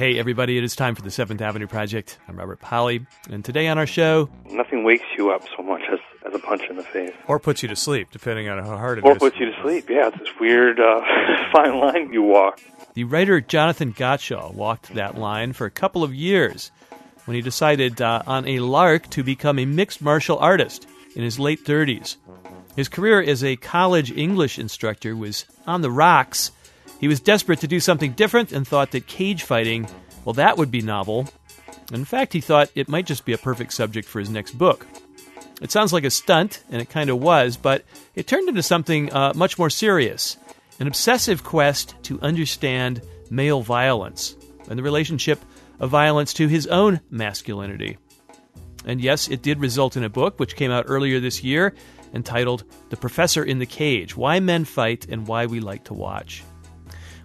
Hey, everybody, it is time for the Seventh Avenue Project. I'm Robert Polly, and today on our show. Nothing wakes you up so much as, as a punch in the face. Or puts you to sleep, depending on how hard it or is. puts you to sleep, yeah. It's this weird, uh, fine line you walk. The writer Jonathan Gottschall walked that line for a couple of years when he decided uh, on a lark to become a mixed martial artist in his late 30s. His career as a college English instructor was on the rocks he was desperate to do something different and thought that cage fighting, well, that would be novel. In fact, he thought it might just be a perfect subject for his next book. It sounds like a stunt, and it kind of was, but it turned into something uh, much more serious an obsessive quest to understand male violence and the relationship of violence to his own masculinity. And yes, it did result in a book which came out earlier this year entitled The Professor in the Cage Why Men Fight and Why We Like to Watch.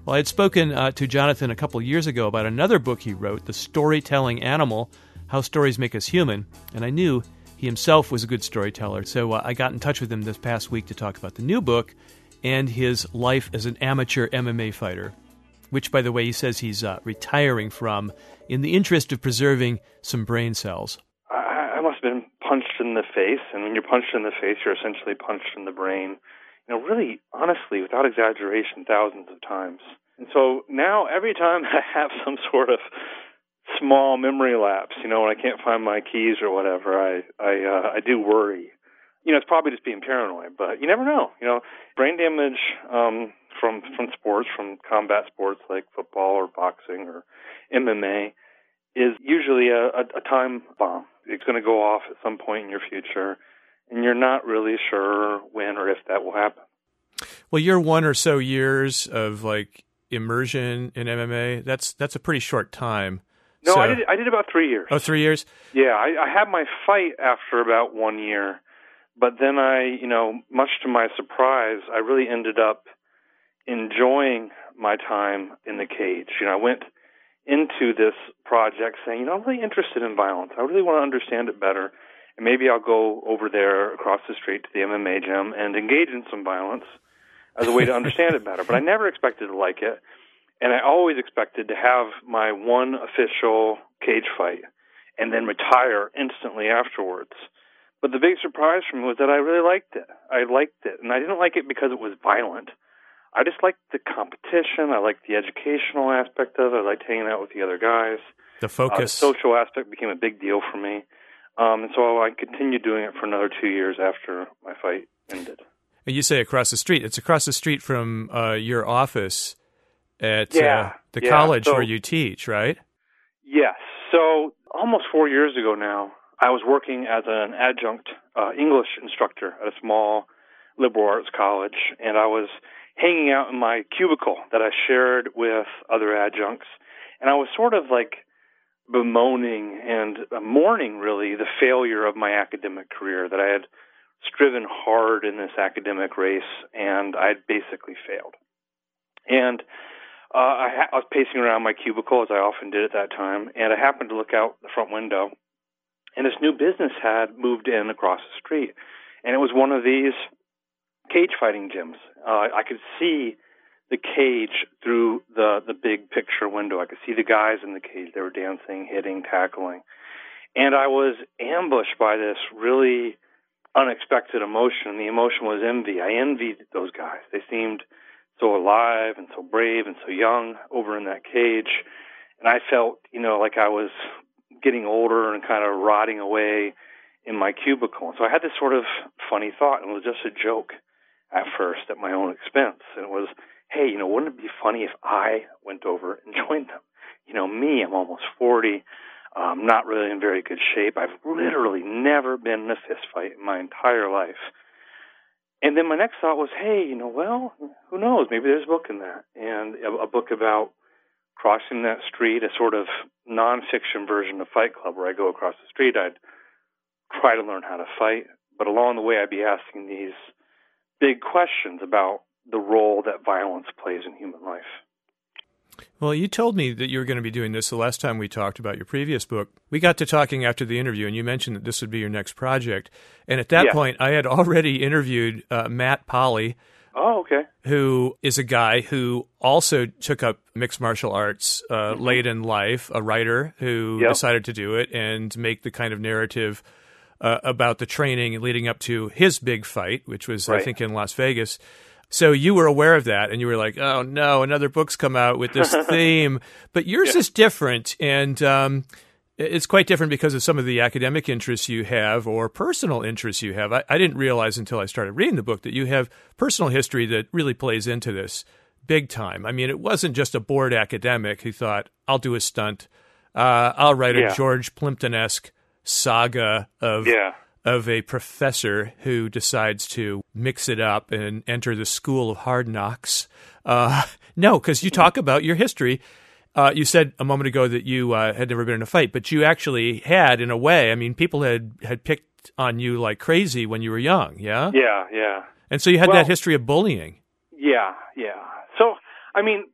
Well, I had spoken uh, to Jonathan a couple years ago about another book he wrote, The Storytelling Animal How Stories Make Us Human, and I knew he himself was a good storyteller. So uh, I got in touch with him this past week to talk about the new book and his life as an amateur MMA fighter, which, by the way, he says he's uh, retiring from in the interest of preserving some brain cells. I, I must have been punched in the face, and when you're punched in the face, you're essentially punched in the brain you know, really honestly, without exaggeration, thousands of times. And so now every time I have some sort of small memory lapse, you know, when I can't find my keys or whatever, I I uh, I do worry. You know, it's probably just being paranoid, but you never know. You know, brain damage um, from from sports, from combat sports like football or boxing or MMA, is usually a, a, a time bomb. It's going to go off at some point in your future and you're not really sure when or if that will happen. Well, your one or so years of like immersion in MMA, that's that's a pretty short time. No, so, I did I did about three years. Oh, three years? Yeah, I, I had my fight after about one year, but then I, you know, much to my surprise, I really ended up enjoying my time in the cage. You know, I went into this project saying, you know, I'm really interested in violence. I really want to understand it better and maybe I'll go over there across the street to the MMA gym and engage in some violence as a way to understand it better. But I never expected to like it, and I always expected to have my one official cage fight and then retire instantly afterwards. But the big surprise for me was that I really liked it. I liked it, and I didn't like it because it was violent. I just liked the competition. I liked the educational aspect of it. I liked hanging out with the other guys. The focus, uh, the social aspect became a big deal for me. Um, and so I continued doing it for another two years after my fight ended. And you say across the street. It's across the street from uh, your office at uh, yeah, uh, the yeah. college so, where you teach, right? Yes. So almost four years ago now, I was working as an adjunct uh, English instructor at a small liberal arts college, and I was hanging out in my cubicle that I shared with other adjuncts, and I was sort of like bemoaning and mourning really the failure of my academic career that I had striven hard in this academic race and I had basically failed. And uh, I, ha- I was pacing around my cubicle as I often did at that time, and I happened to look out the front window, and this new business had moved in across the street, and it was one of these cage fighting gyms. Uh, I could see the cage through the the big picture window. I could see the guys in the cage. They were dancing, hitting, tackling, and I was ambushed by this really unexpected emotion. The emotion was envy. I envied those guys. They seemed so alive and so brave and so young over in that cage, and I felt, you know, like I was getting older and kind of rotting away in my cubicle. And So I had this sort of funny thought, and it was just a joke at first at my own expense. And it was, hey, you know, wouldn't it be funny if I went over and joined them? You know, me, I'm almost 40. I'm not really in very good shape. I've literally never been in a fist fight in my entire life. And then my next thought was, hey, you know, well, who knows? Maybe there's a book in that, and a, a book about crossing that street, a sort of nonfiction version of Fight Club, where I go across the street. I'd try to learn how to fight, but along the way, I'd be asking these big questions about the role that violence plays in human life. Well, you told me that you were going to be doing this the last time we talked about your previous book. We got to talking after the interview, and you mentioned that this would be your next project. And at that yeah. point, I had already interviewed uh, Matt Polly Oh, okay. Who is a guy who also took up mixed martial arts uh, mm-hmm. late in life, a writer who yep. decided to do it and make the kind of narrative uh, about the training leading up to his big fight, which was, right. I think, in Las Vegas. So you were aware of that, and you were like, "Oh no, another book's come out with this theme." But yours yeah. is different, and um, it's quite different because of some of the academic interests you have or personal interests you have. I, I, didn't realize until I started reading the book that you have personal history that really plays into this big time. I mean, it wasn't just a bored academic who thought, "I'll do a stunt, uh, I'll write yeah. a George Plimpton esque saga of." Yeah of a professor who decides to mix it up and enter the school of hard knocks. Uh, no, because you talk about your history. Uh, you said a moment ago that you uh, had never been in a fight, but you actually had, in a way. I mean, people had had picked on you like crazy when you were young. Yeah. Yeah, yeah. And so you had well, that history of bullying. Yeah, yeah. So, I mean,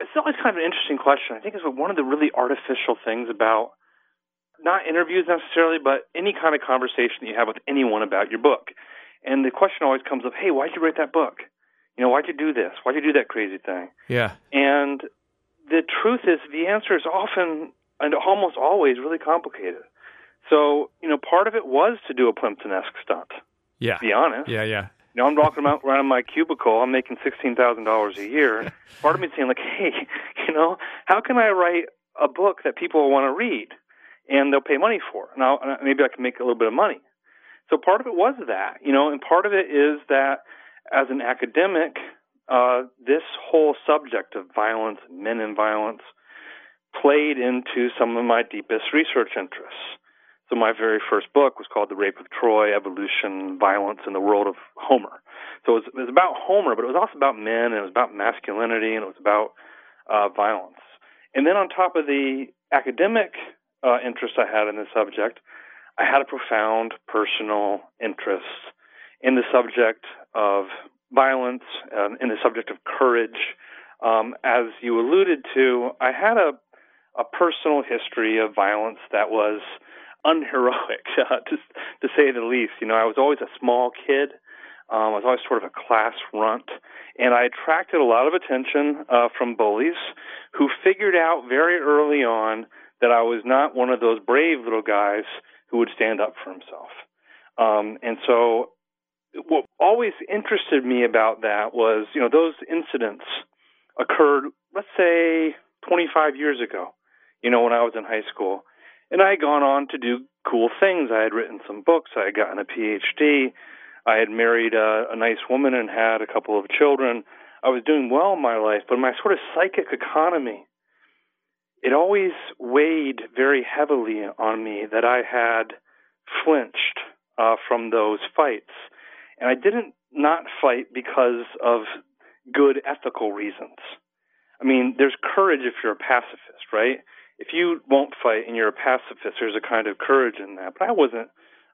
it's always kind of an interesting question. I think it's one of the really artificial things about not interviews necessarily, but any kind of conversation that you have with anyone about your book. And the question always comes up, hey, why'd you write that book? You know, why'd you do this? Why'd you do that crazy thing? Yeah. And the truth is, the answer is often and almost always really complicated. So, you know, part of it was to do a Plimpton-esque stunt. Yeah. To be honest. Yeah, yeah. You know, I'm walking around my cubicle. I'm making sixteen thousand dollars a year. Part of me saying, like, hey, you know, how can I write a book that people want to read? And they'll pay money for it. Now, maybe I can make a little bit of money. So part of it was that, you know, and part of it is that as an academic, uh, this whole subject of violence, men and violence, played into some of my deepest research interests. So my very first book was called The Rape of Troy, Evolution, Violence in the World of Homer. So it was, it was about Homer, but it was also about men, and it was about masculinity, and it was about uh, violence. And then on top of the academic uh, interest I had in the subject, I had a profound personal interest in the subject of violence, uh, in the subject of courage. Um, as you alluded to, I had a, a personal history of violence that was unheroic, uh, to, to say the least. You know, I was always a small kid. Um, I was always sort of a class runt, and I attracted a lot of attention uh, from bullies who figured out very early on that I was not one of those brave little guys who would stand up for himself. Um, and so, what always interested me about that was, you know, those incidents occurred, let's say, 25 years ago, you know, when I was in high school. And I had gone on to do cool things. I had written some books, I had gotten a PhD, I had married a, a nice woman and had a couple of children. I was doing well in my life, but my sort of psychic economy it always weighed very heavily on me that I had flinched uh, from those fights. And I didn't not fight because of good ethical reasons. I mean, there's courage if you're a pacifist, right? If you won't fight and you're a pacifist, there's a kind of courage in that. But I wasn't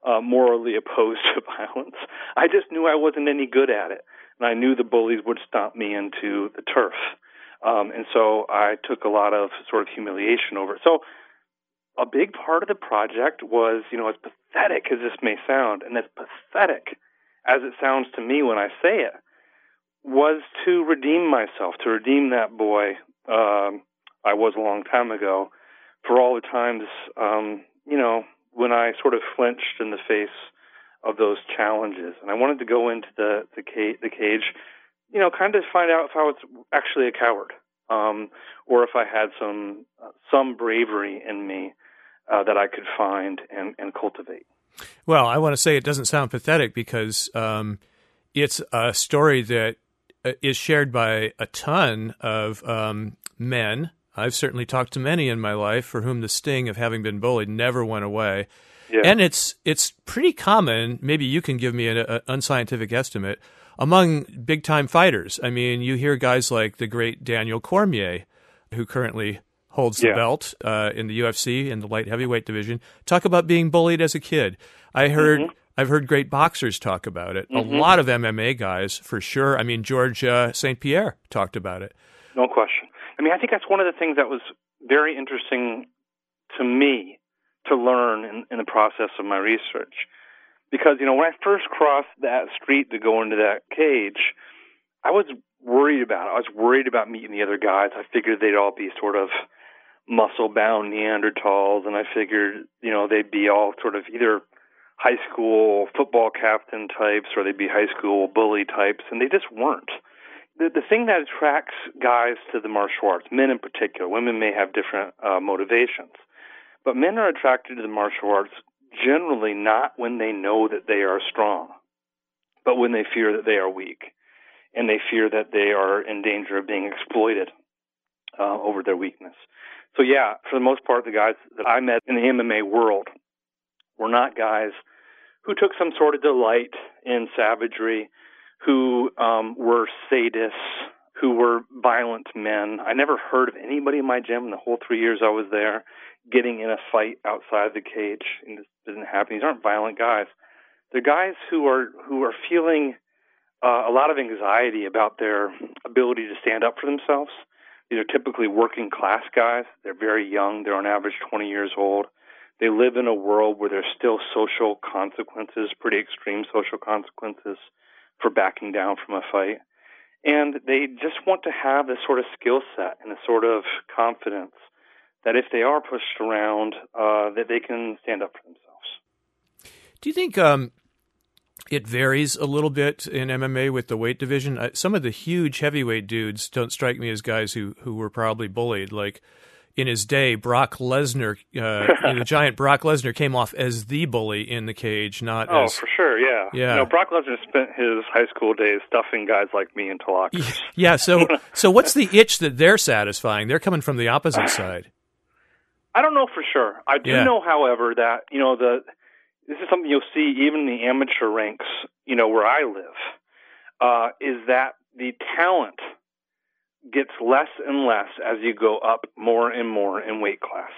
uh, morally opposed to violence. I just knew I wasn't any good at it. And I knew the bullies would stomp me into the turf. Um, and so I took a lot of sort of humiliation over it. So a big part of the project was, you know, as pathetic as this may sound, and as pathetic as it sounds to me when I say it, was to redeem myself, to redeem that boy um, I was a long time ago for all the times, um, you know, when I sort of flinched in the face of those challenges. And I wanted to go into the the, ca- the cage you know, kind of find out if I was actually a coward, um, or if I had some uh, some bravery in me uh, that I could find and, and cultivate. Well, I want to say it doesn't sound pathetic because um, it's a story that uh, shared by a ton of um, men. I've certainly talked to many in my life for whom the sting of having been bullied never went away. Yeah. And it's it's pretty common. Maybe you can give me an unscientific estimate among big time fighters. I mean, you hear guys like the great Daniel Cormier, who currently holds the yeah. belt uh, in the UFC in the light heavyweight division, talk about being bullied as a kid. I heard. Mm-hmm. I've heard great boxers talk about it. Mm-hmm. A lot of MMA guys, for sure. I mean, George uh, St. Pierre talked about it. No question. I mean, I think that's one of the things that was very interesting to me to learn in, in the process of my research because you know when I first crossed that street to go into that cage, I was worried about it. I was worried about meeting the other guys. I figured they'd all be sort of muscle bound Neanderthals, and I figured you know they'd be all sort of either high school football captain types or they'd be high school bully types, and they just weren't. The, the thing that attracts guys to the martial arts, men in particular, women may have different uh, motivations, but men are attracted to the martial arts generally not when they know that they are strong, but when they fear that they are weak and they fear that they are in danger of being exploited uh, over their weakness. So, yeah, for the most part, the guys that I met in the MMA world were not guys who took some sort of delight in savagery, who um, were sadists, who were violent men. I never heard of anybody in my gym in the whole three years I was there getting in a fight outside the cage. And this doesn't happen. These aren't violent guys. They're guys who are who are feeling uh, a lot of anxiety about their ability to stand up for themselves. These are typically working class guys. They're very young. They're on average 20 years old. They live in a world where there's still social consequences, pretty extreme social consequences for backing down from a fight. And they just want to have this sort of skill set and a sort of confidence that if they are pushed around, uh, that they can stand up for themselves. Do you think um, it varies a little bit in MMA with the weight division? Uh, some of the huge heavyweight dudes don't strike me as guys who who were probably bullied. Like in his day, Brock Lesnar, uh, the giant Brock Lesnar, came off as the bully in the cage, not oh, as, for sure, yeah, yeah. You know, Brock Lesnar spent his high school days stuffing guys like me into lockers. Yeah. So, so what's the itch that they're satisfying? They're coming from the opposite side. I don't know for sure. I do Yeah. know, however, that you know the this is something you'll see even in the amateur ranks. You know where I live uh, is that the talent gets less and less as you go up more and more in weight class.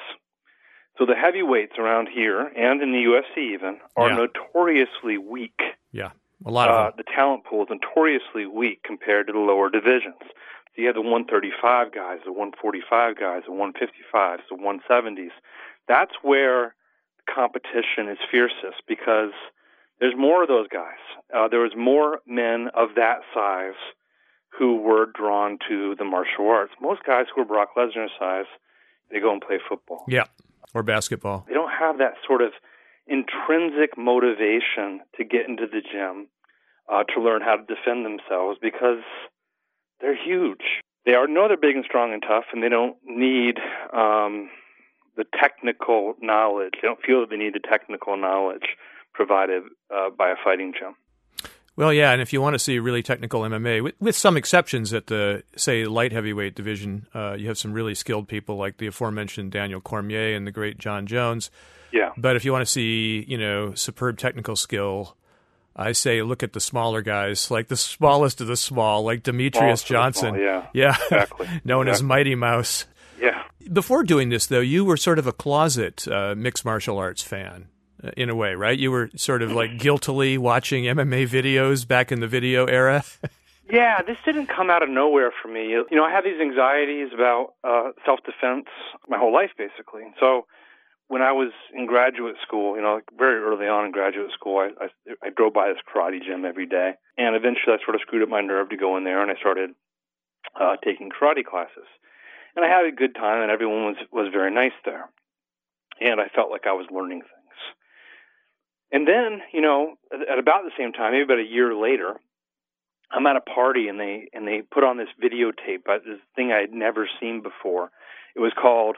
So the heavyweights around here and in the UFC even are Yeah. notoriously weak. Yeah, a lot of Uh, them. the talent pool is notoriously weak compared to the lower divisions. So you have the 135 guys, the 145 guys, the 155s, the 170s. That's where competition is fiercest because there's more of those guys. Uh, there was more men of that size who were drawn to the martial arts. Most guys who are Brock Lesnar's size, they go and play football Yeah, or basketball. they don't have that sort of intrinsic motivation to get into the gym uh, to learn how to defend themselves because they're huge. They are know they're big and strong and tough, and they don't need um, the technical knowledge. They don't feel that they need the technical knowledge provided uh, by a fighting gym. Well, yeah, and if you want to see really technical MMA, with, with some exceptions at the say light heavyweight division, uh, you have some really skilled people like the aforementioned Daniel Cormier and the great Jon Jones. Yeah, But if you want to see, you know, superb technical skill, I say look at the smaller guys, like the smallest of the small, like Demetrious Johnson. small, yeah. yeah, Exactly. known as Mighty Mouse. yeah. Before doing this, though, you were sort of a closet uh, mixed martial arts fan, uh, in a way, right? You were sort of like guiltily watching MMA videos back in the video era. Yeah, this didn't come out of nowhere for me. You know, I had these anxieties about uh, self-defense my whole life, basically. So when I was in graduate school, you know, like very early on in graduate school, I, I, I drove by this karate gym every day, and eventually I sort of screwed up my nerve to go in there, and I started uh, taking karate classes. And I had a good time, and everyone was was very nice there, and I felt like I was learning things. And then, you know, at, about the same time, maybe about a year later, I'm at a party and they and they put on this videotape, uh, this thing I had never seen before. It was called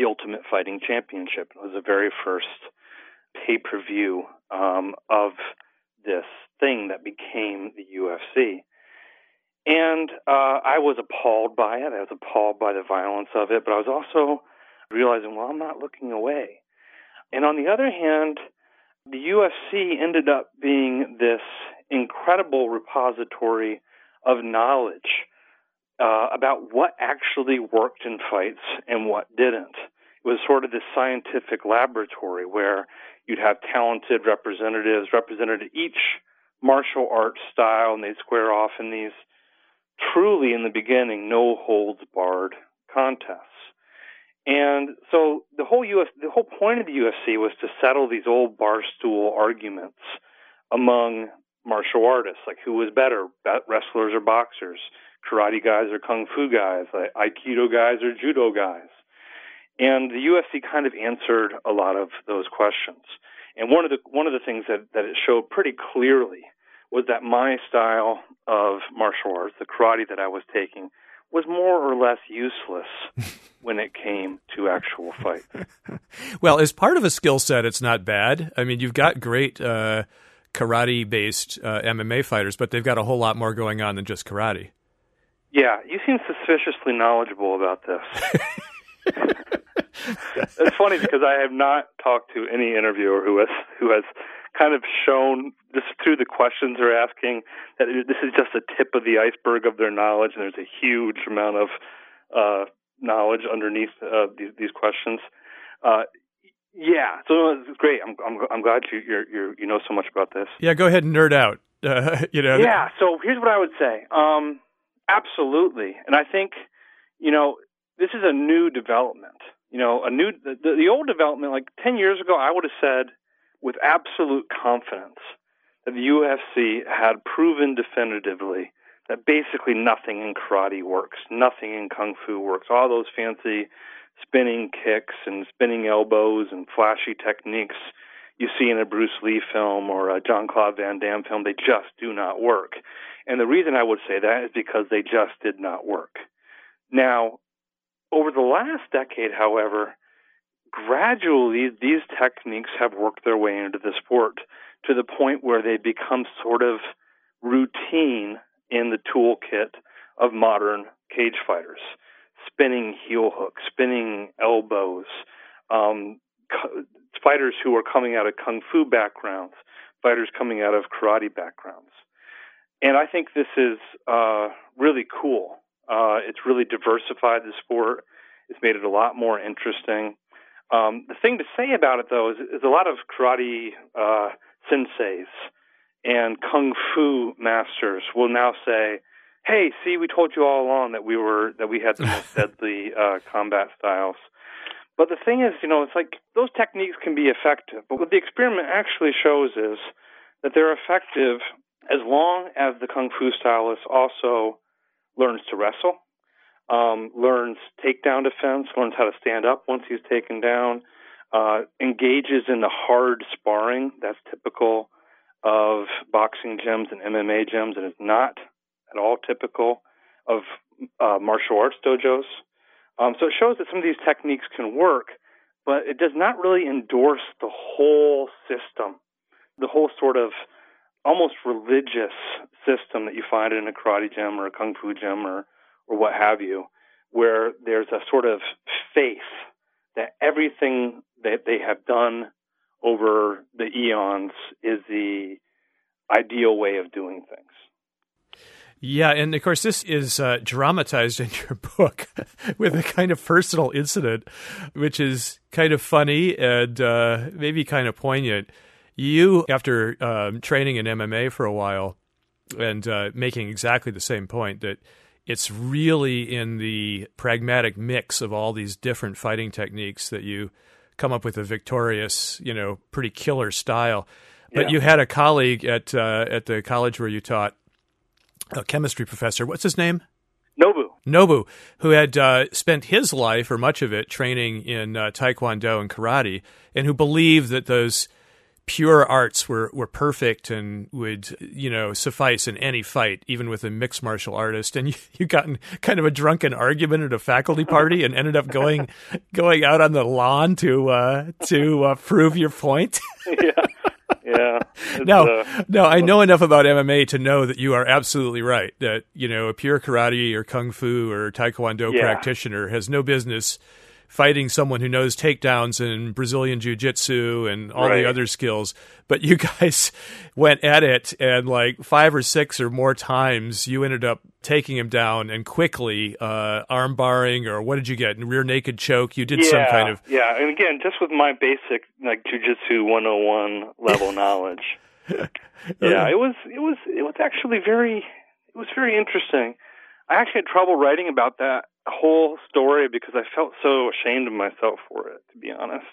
the Ultimate Fighting Championship. It was the very first pay per view um, of this thing that became the UFC. And uh, I was appalled by it. I was appalled by the violence of it, but I was also realizing, well, I'm not looking away. And on the other hand, the UFC ended up being this incredible repository of knowledge uh, about what actually worked in fights and what didn't. It was sort of this scientific laboratory where you'd have talented representatives represented each martial arts style, and they'd square off in these truly, in the beginning, no holds barred contests. And so the whole US, the whole point of the UFC was to settle these old barstool arguments among martial artists, like who was better, wrestlers or boxers, karate guys or kung fu guys, aikido guys or judo guys. And the UFC kind of answered a lot of those questions. And one of the one of the things that, that it showed pretty clearly was that my style of martial arts, the karate that I was taking, was more or less useless when it came to actual fights. well, as part of a skill set, it's not bad. I mean, you've got great uh, karate based uh, MMA fighters, but they've got a whole lot more going on than just karate. Yeah, you seem suspiciously knowledgeable about this. it's funny because I have not talked to any interviewer who has who has kind of shown just through the questions they're asking that this is just the tip of the iceberg of their knowledge, and there's a huge amount of uh, knowledge underneath uh, these, these questions. Uh, yeah, so it's great. I'm I'm, I'm glad you you're, you're, you know so much about this. Yeah, go ahead and nerd out. Uh, you know. Yeah. So here's what I would say. Um, absolutely, and I think you know this is a new development. You know, a new the, the old development like ten years ago, I would have said with absolute confidence that the UFC had proven definitively that basically nothing in karate works, nothing in kung fu works. All those fancy spinning kicks and spinning elbows and flashy techniques you see in a Bruce Lee film or a Jean-Claude Van Damme film, they just do not work. And the reason I would say that is because they just did not work. Now, over the last decade, however, gradually these techniques have worked their way into the sport to the point where they become sort of routine in the toolkit of modern cage fighters. Spinning heel hooks, spinning elbows, um, fighters who are coming out of kung fu backgrounds, fighters coming out of karate backgrounds. And I think this is uh, really cool. Uh, it's really diversified the sport. It's made it a lot more interesting. Um, the thing to say about it, though, is, is a lot of karate uh, senseis and kung fu masters will now say, "Hey, see, we told you all along that we were that we had the most deadly uh, combat styles." But the thing is, you know, it's like those techniques can be effective, but what the experiment actually shows is that they're effective as long as the kung fu stylist also learns to wrestle um, learns takedown defense, learns how to stand up once he's taken down, uh, engages in the hard sparring that's typical of boxing gyms and MMA gyms, and is not at all typical of uh, martial arts dojos. Um, so it shows that some of these techniques can work, but it does not really endorse the whole system, the whole sort of almost religious system that you find in a karate gym or a kung fu gym or or what have you, where there's a sort of faith that everything that they have done over the eons is the ideal way of doing things. Yeah, and of course, this is uh, dramatized in your book with a kind of personal incident, which is kind of funny and uh, maybe kind of poignant. You, after um, training in MMA for a while and uh, making exactly the same point, that it's really in the pragmatic mix of all these different fighting techniques that you come up with a victorious, you know, pretty killer style. But yeah. you had a colleague at uh, at the college where you taught, a chemistry professor. What's his name? Nobu. Nobu, who had uh, spent his life or much of it training in uh, Taekwondo and karate, and who believed that those pure arts were, were perfect and would you know suffice in any fight, even with a mixed martial artist. And you, you got in kind of a drunken argument at a faculty party and ended up going going out on the lawn to uh, to uh, prove your point. yeah. Yeah. No, uh, no, I know enough about MMA to know that you are absolutely right. That you know a pure karate or kung fu or taekwondo yeah. practitioner has no business fighting someone who knows takedowns and Brazilian jiu jitsu and all right. the other skills. But you guys went at it, and like five or six or more times, you ended up taking him down and quickly uh, arm barring, or what did you get? Rear naked choke. You did yeah, some kind of. Yeah, and again, just with my basic like jujitsu 101 level knowledge. yeah, it was it was it was actually very it was very interesting. I actually had trouble writing about that whole story because I felt so ashamed of myself for it, to be honest.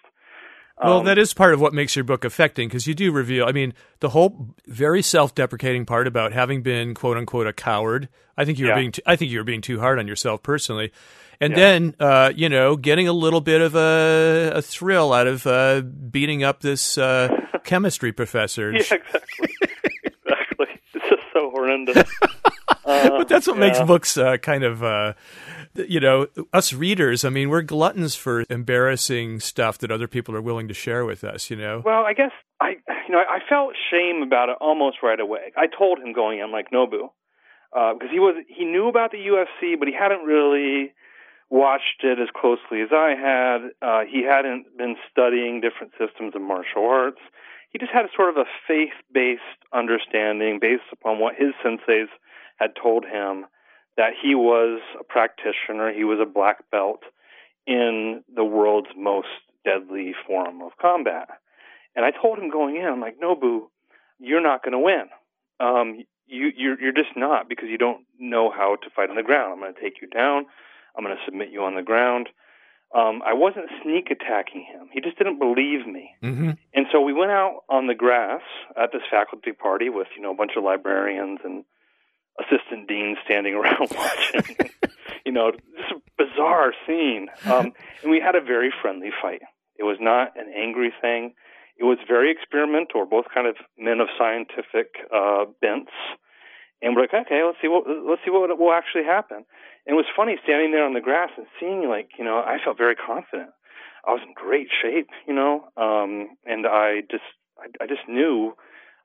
Well, um, that is part of what makes your book affecting because you do reveal. I mean, the whole very self-deprecating part about having been "quote unquote" a coward. I think you're yeah. being. Too, I think you're being too hard on yourself personally. And yeah. then, uh, you know, getting a little bit of a, a thrill out of uh, beating up this uh, chemistry professor. Yeah, exactly. exactly. It's just so horrendous. but that's what yeah. makes books uh, kind of uh, you know, us readers, I mean, we're gluttons for embarrassing stuff that other people are willing to share with us, you know? Well, I guess I, you know, I felt shame about it almost right away. I told him going in, like, Nobu, because uh, he was, he knew about the UFC, but he hadn't really watched it as closely as I had. Uh, he hadn't been studying different systems of martial arts. He just had a sort of a faith-based understanding based upon what his senseis had told him that he was a practitioner, he was a black belt in the world's most deadly form of combat. And I told him going in, I'm like, Nobu, you're not going to win. Um, you, you're, you're just not because you don't know how to fight on the ground. I'm going to take you down. I'm going to submit you on the ground. Um, I wasn't sneak attacking him. He just didn't believe me. Mm-hmm. And so we went out on the grass at this faculty party with, you know, a bunch of librarians and assistant dean standing around watching. you know, just a bizarre scene. Um, and we had a very friendly fight. It was not an angry thing. It was very experimental. We're both kind of men of scientific uh, bents, and we're like, okay, let's see what let's see what will actually happen. And it was funny standing there on the grass and seeing, like, you know, I felt very confident. I was in great shape, you know, um, and I just I, I just knew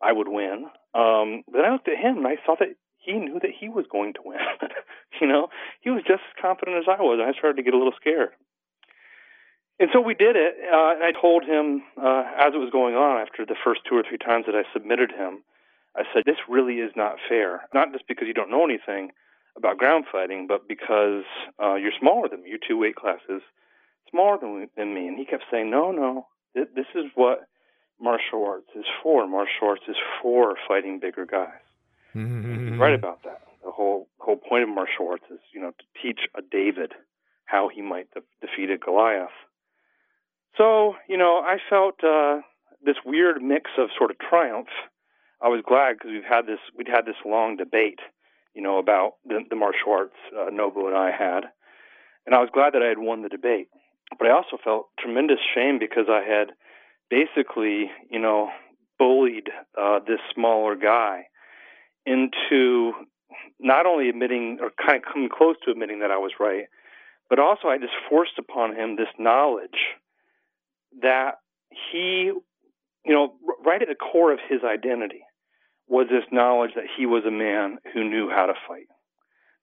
I would win. Um, but I looked at him and I saw that he knew that he was going to win. you know, he was just as confident as I was. And I started to get a little scared. And so we did it, uh, and I told him uh, as it was going on after the first two or three times that I submitted him, I said, This really is not fair. Not just because you don't know anything about ground fighting, but because uh, you're smaller than me. You're two weight classes smaller than, than me. And he kept saying, No, no, th- this is what martial arts is for. Martial arts is for fighting bigger guys. Mm-hmm. Right about that. The whole whole point of martial arts is, you know, to teach a David how he might de- defeat a Goliath. So, you know, I felt uh, this weird mix of sort of triumph. I was glad because we've had this we'd had this long debate, you know, about the, the martial arts uh, Nobu and I had, and I was glad that I had won the debate. But I also felt tremendous shame because I had basically, you know, bullied uh, this smaller guy into not only admitting or kind of coming close to admitting that I was right, but also I just forced upon him this knowledge that he, you know, right at the core of his identity was this knowledge that he was a man who knew how to fight,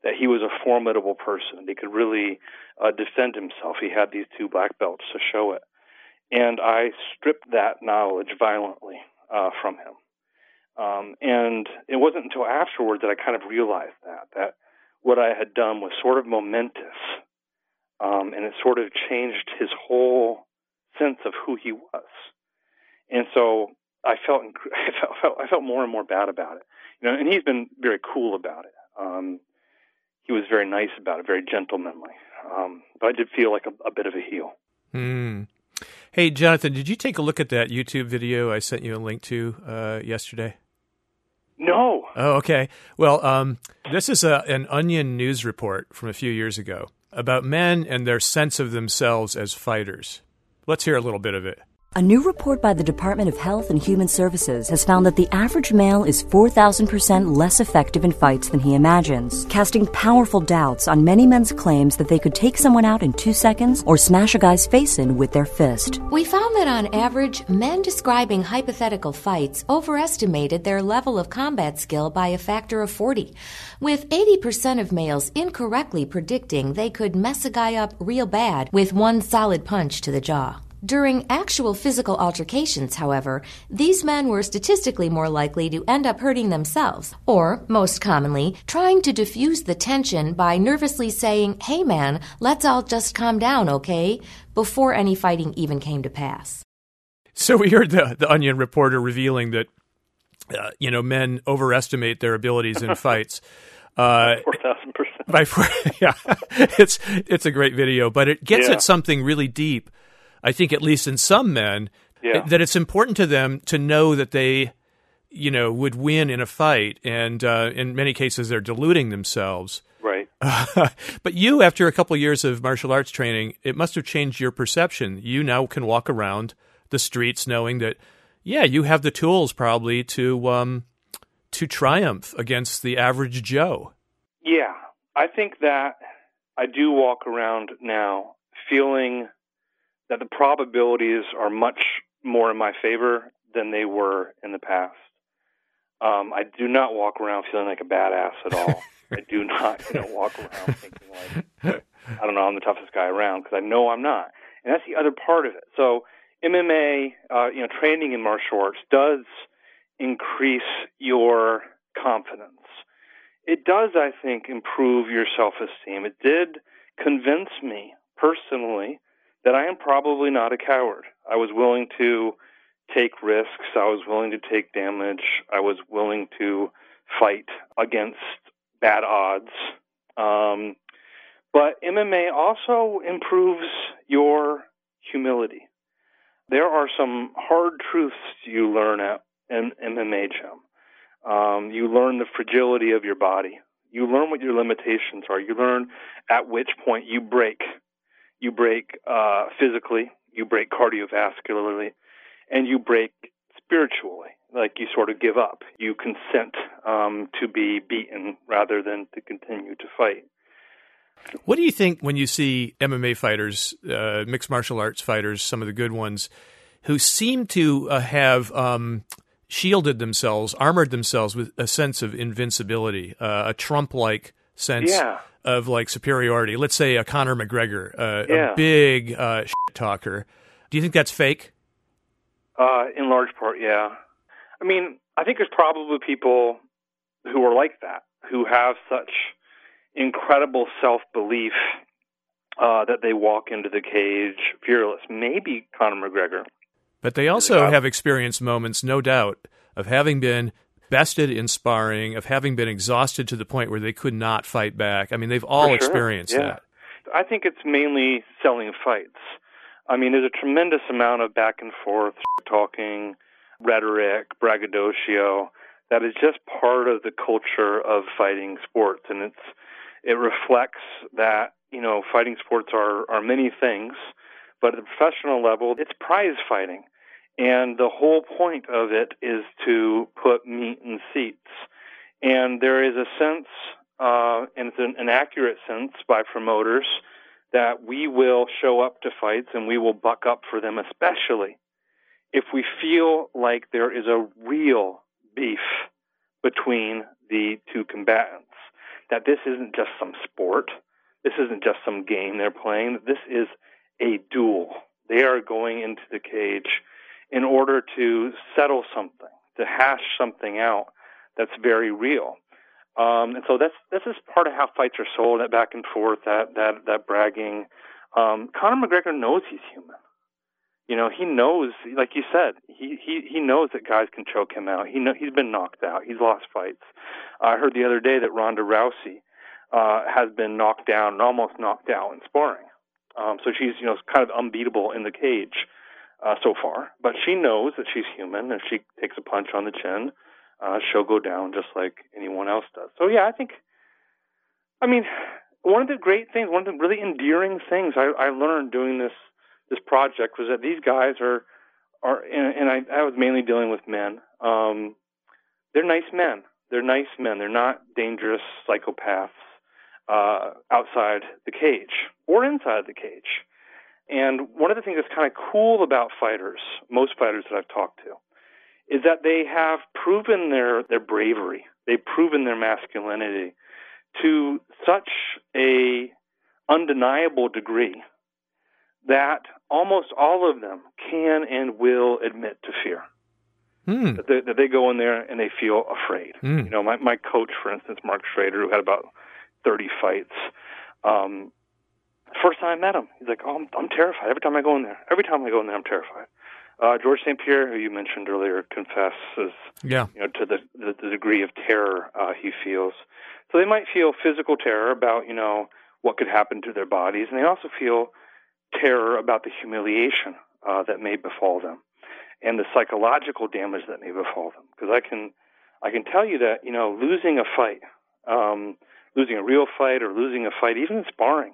that he was a formidable person. That he could really uh, defend himself. He had these two black belts to show it. And I stripped that knowledge violently uh, from him. Um, and it wasn't until afterward that I kind of realized that that what I had done was sort of momentous, um, and it sort of changed his whole sense of who he was. And so I felt, I felt, I felt more and more bad about it. You know, and he's been very cool about it. Um, he was very nice about it, very gentlemanly. Um, but I did feel like a, a bit of a heel. Hmm. Hey, Jonathan, did you take a look at that YouTube video I sent you a link to uh, yesterday? No. Oh, okay. Well, um, this is a, an Onion news report from a few years ago about men and their sense of themselves as fighters. Let's hear a little bit of it. A new report by the Department of Health and Human Services has found that the average male is 4,000% less effective in fights than he imagines, casting powerful doubts on many men's claims that they could take someone out in two seconds or smash a guy's face in with their fist. We found that on average, men describing hypothetical fights overestimated their level of combat skill by a factor of 40, with 80% of males incorrectly predicting they could mess a guy up real bad with one solid punch to the jaw. During actual physical altercations, however, these men were statistically more likely to end up hurting themselves, or, most commonly, trying to diffuse the tension by nervously saying, Hey man, let's all just calm down, okay? before any fighting even came to pass. So we heard the, the Onion reporter revealing that, uh, you know, men overestimate their abilities in fights. Uh, 4,000%. By yeah, it's it's a great video, but it gets Yeah. at something really deep. I think, at least in some men, Yeah. that it's important to them to know that they, you know, would win in a fight, and uh, in many cases, they're deluding themselves. Right. but you, after a couple years of martial arts training, it must have changed your perception. You now can walk around the streets knowing that, yeah, you have the tools probably to um, to triumph against the average Joe. Yeah, I think that I do walk around now feeling that the probabilities are much more in my favor than they were in the past. Um, I do not walk around feeling like a badass at all. I do not you know, walk around thinking like I don't know I'm the toughest guy around because I know I'm not, and that's the other part of it. So MMA, uh, you know, training in martial arts does increase your confidence it does, I think, improve your self esteem. It did convince me personally that I am probably not a coward. I was willing to take risks, I was willing to take damage, I was willing to fight against bad odds. Um, but MMA also improves your humility. There are some hard truths you learn at an MMA gym. Um, you learn the fragility of your body. You learn what your limitations are. You learn at which point you break. You break uh, physically, you break cardiovascularly, and you break spiritually. Like you sort of give up. You consent um, to be beaten rather than to continue to fight. What do you think when you see MMA fighters, uh, mixed martial arts fighters, some of the good ones, who seem to uh, have um, shielded themselves, armored themselves with a sense of invincibility, uh, a Trump-like sense Yeah. Of like superiority? Let's say a Conor McGregor, uh, Yeah. a big uh, shit talker. Do you think that's fake? Uh, in large part, yeah. I mean, I think there's probably people who are like that, who have such incredible self belief uh, that they walk into the cage fearless. Maybe Conor McGregor. But they also have experienced moments, no doubt, of having been bested in sparring, of having been exhausted to the point where they could not fight back. I mean, they've all sure, experienced yeah. that. I think it's mainly selling fights. I mean, there's a tremendous amount of back and forth talking, rhetoric, braggadocio that is just part of the culture of fighting sports, and it's it reflects that you know fighting sports are are many things, but at the professional level, it's prize fighting, and the whole point of it is to put meat in seats, and there is a sense uh, and it's an, an accurate sense by promoters that we will show up to fights and we will buck up for them, especially if we feel like there is a real beef between the two combatants. That this isn't just some sport, this isn't just some game they're playing, this is a duel. They are going into the cage in order to settle something, to hash something out that's very real. Um, and so that's this is part of how fights are sold, that back and forth, that that that bragging. Um, Conor McGregor knows he's human. You know, he knows, like you said, he he he knows that guys can choke him out. He know he's been knocked out. He's lost fights. I heard the other day that Ronda Rousey uh, has been knocked down and almost knocked out in sparring. Um, so she's you know kind of unbeatable in the cage uh, so far. But she knows that she's human. If she takes a punch on the chin, uh, she'll go down just like anyone else does. So yeah, I think. I mean, one of the great things, one of the really endearing things I, I learned doing this this project was that these guys are are, and, and I, I was mainly dealing with men. Um, they're nice men. They're nice men. They're not dangerous psychopaths uh, outside the cage or inside the cage. And one of the things that's kind of cool about fighters, most fighters that I've talked to, is that they have proven their, their bravery. They've proven their masculinity to such a undeniable degree that almost all of them can and will admit to fear. Hmm. That they, that they go in there and they feel afraid. Hmm. You know, my, my coach, for instance, Mark Schrader, who had about 30 fights, um, first time I met him, he's like, oh, I'm, I'm terrified. Every time I go in there, every time I go in there, I'm terrified. Uh, George St. Pierre, who you mentioned earlier, confesses Yeah. you know, to the, the, the degree of terror uh, he feels. So they might feel physical terror about, you know, what could happen to their bodies, and they also feel terror about the humiliation uh, that may befall them and the psychological damage that may befall them. Because I can, I can tell you that you know, losing a fight, um, losing a real fight, or losing a fight, even in sparring,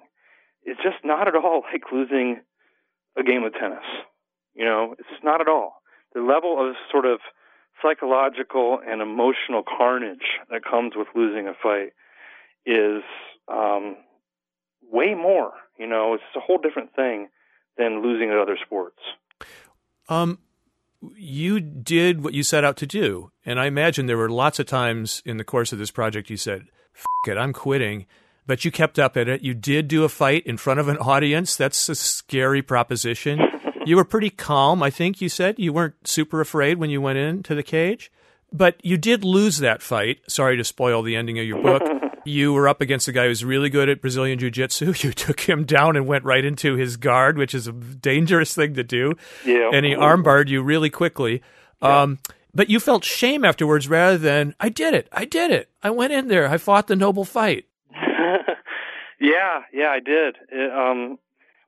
is just not at all like losing a game of tennis. You know, it's just not at all. The level of sort of psychological and emotional carnage that comes with losing a fight is um, way more. You know, it's a whole different thing than losing at other sports. Um, you did what you set out to do, and I imagine there were lots of times in the course of this project you said, "F it, I'm quitting." But you kept up at it. You did do a fight in front of an audience. That's a scary proposition. you were pretty calm, I think you said. You weren't super afraid when you went into the cage. But you did lose that fight. Sorry to spoil the ending of your book. you were up against a guy who's really good at Brazilian Jiu Jitsu. You took him down and went right into his guard, which is a dangerous thing to do. Yeah. And he armbarred you really quickly. Yeah. Um, but you felt shame afterwards rather than, I did it. I did it. I went in there. I fought the noble fight. Yeah, yeah, I did. It, um,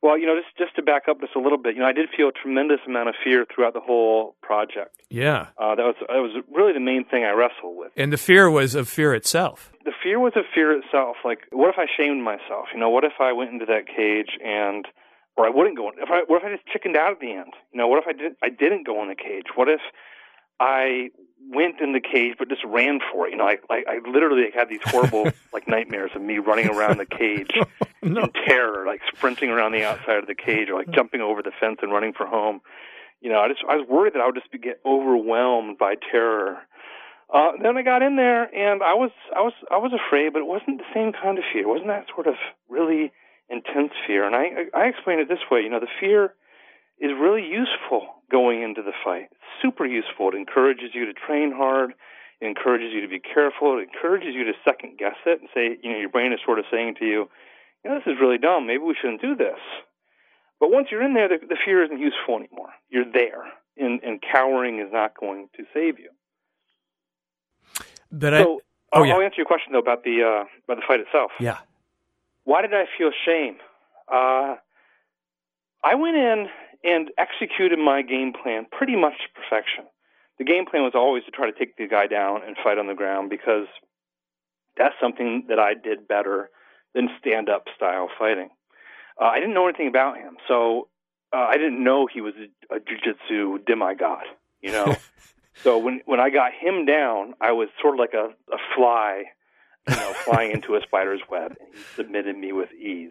well, you know, just just to back up just a little bit, you know, I did feel a tremendous amount of fear throughout the whole project. Yeah. Uh, that was that was really the main thing I wrestled with. And the fear was of fear itself. The fear was of fear itself. Like, what if I shamed myself? You know, what if I went into that cage and, or I wouldn't go in? If I, what if I just chickened out at the end? You know, what if I did I didn't go in the cage? What if I went in the cage but just ran for it? You know, I I, I literally had these horrible like nightmares of me running around the cage no. in terror, like sprinting around the outside of the cage, or like jumping over the fence and running for home. You know, I just I was worried that I would just be, get overwhelmed by terror. Uh, then I got in there, and I was I was I was afraid, but it wasn't the same kind of fear. It wasn't that sort of really intense fear. And I I explain it this way. You know, the fear is really useful going into the fight. It's super useful. It encourages you to train hard. It encourages you to be careful. It encourages you to second guess it and say, you know, your brain is sort of saying to you, you know, this is really dumb. Maybe we shouldn't do this. But once you're in there, the, the fear isn't useful anymore. You're there, and, and cowering is not going to save you. But so, I, oh, I'll, yeah. I'll answer your question though about the uh, about the fight itself. Yeah. Why did I feel shame? Uh, I went in and executed my game plan pretty much to perfection. The game plan was always to try to take the guy down and fight on the ground because that's something that I did better than stand up style fighting. Uh, I didn't know anything about him, so uh, I didn't know he was a, a jiu-jitsu demigod, you know. so when when I got him down, I was sort of like a, a fly, you know, flying into a spider's web, and he submitted me with ease.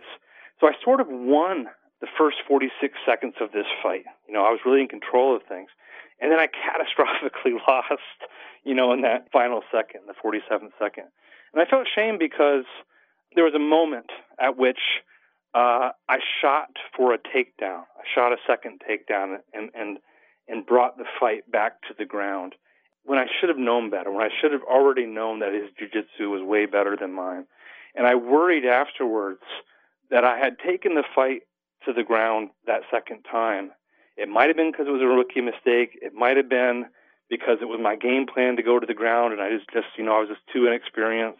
So I sort of won the first 46 seconds of this fight. You know, I was really in control of things. And then I catastrophically lost, you know, in that final second, the 47th second. And I felt shame because there was a moment at which uh, I shot for a takedown. I shot a second takedown and, and, and brought the fight back to the ground when I should have known better, when I should have already known that his jiu-jitsu was way better than mine. And I worried afterwards that I had taken the fight to the ground that second time. It might have been because it was a rookie mistake. It might have been because it was my game plan to go to the ground and I was just, you know, I was just too inexperienced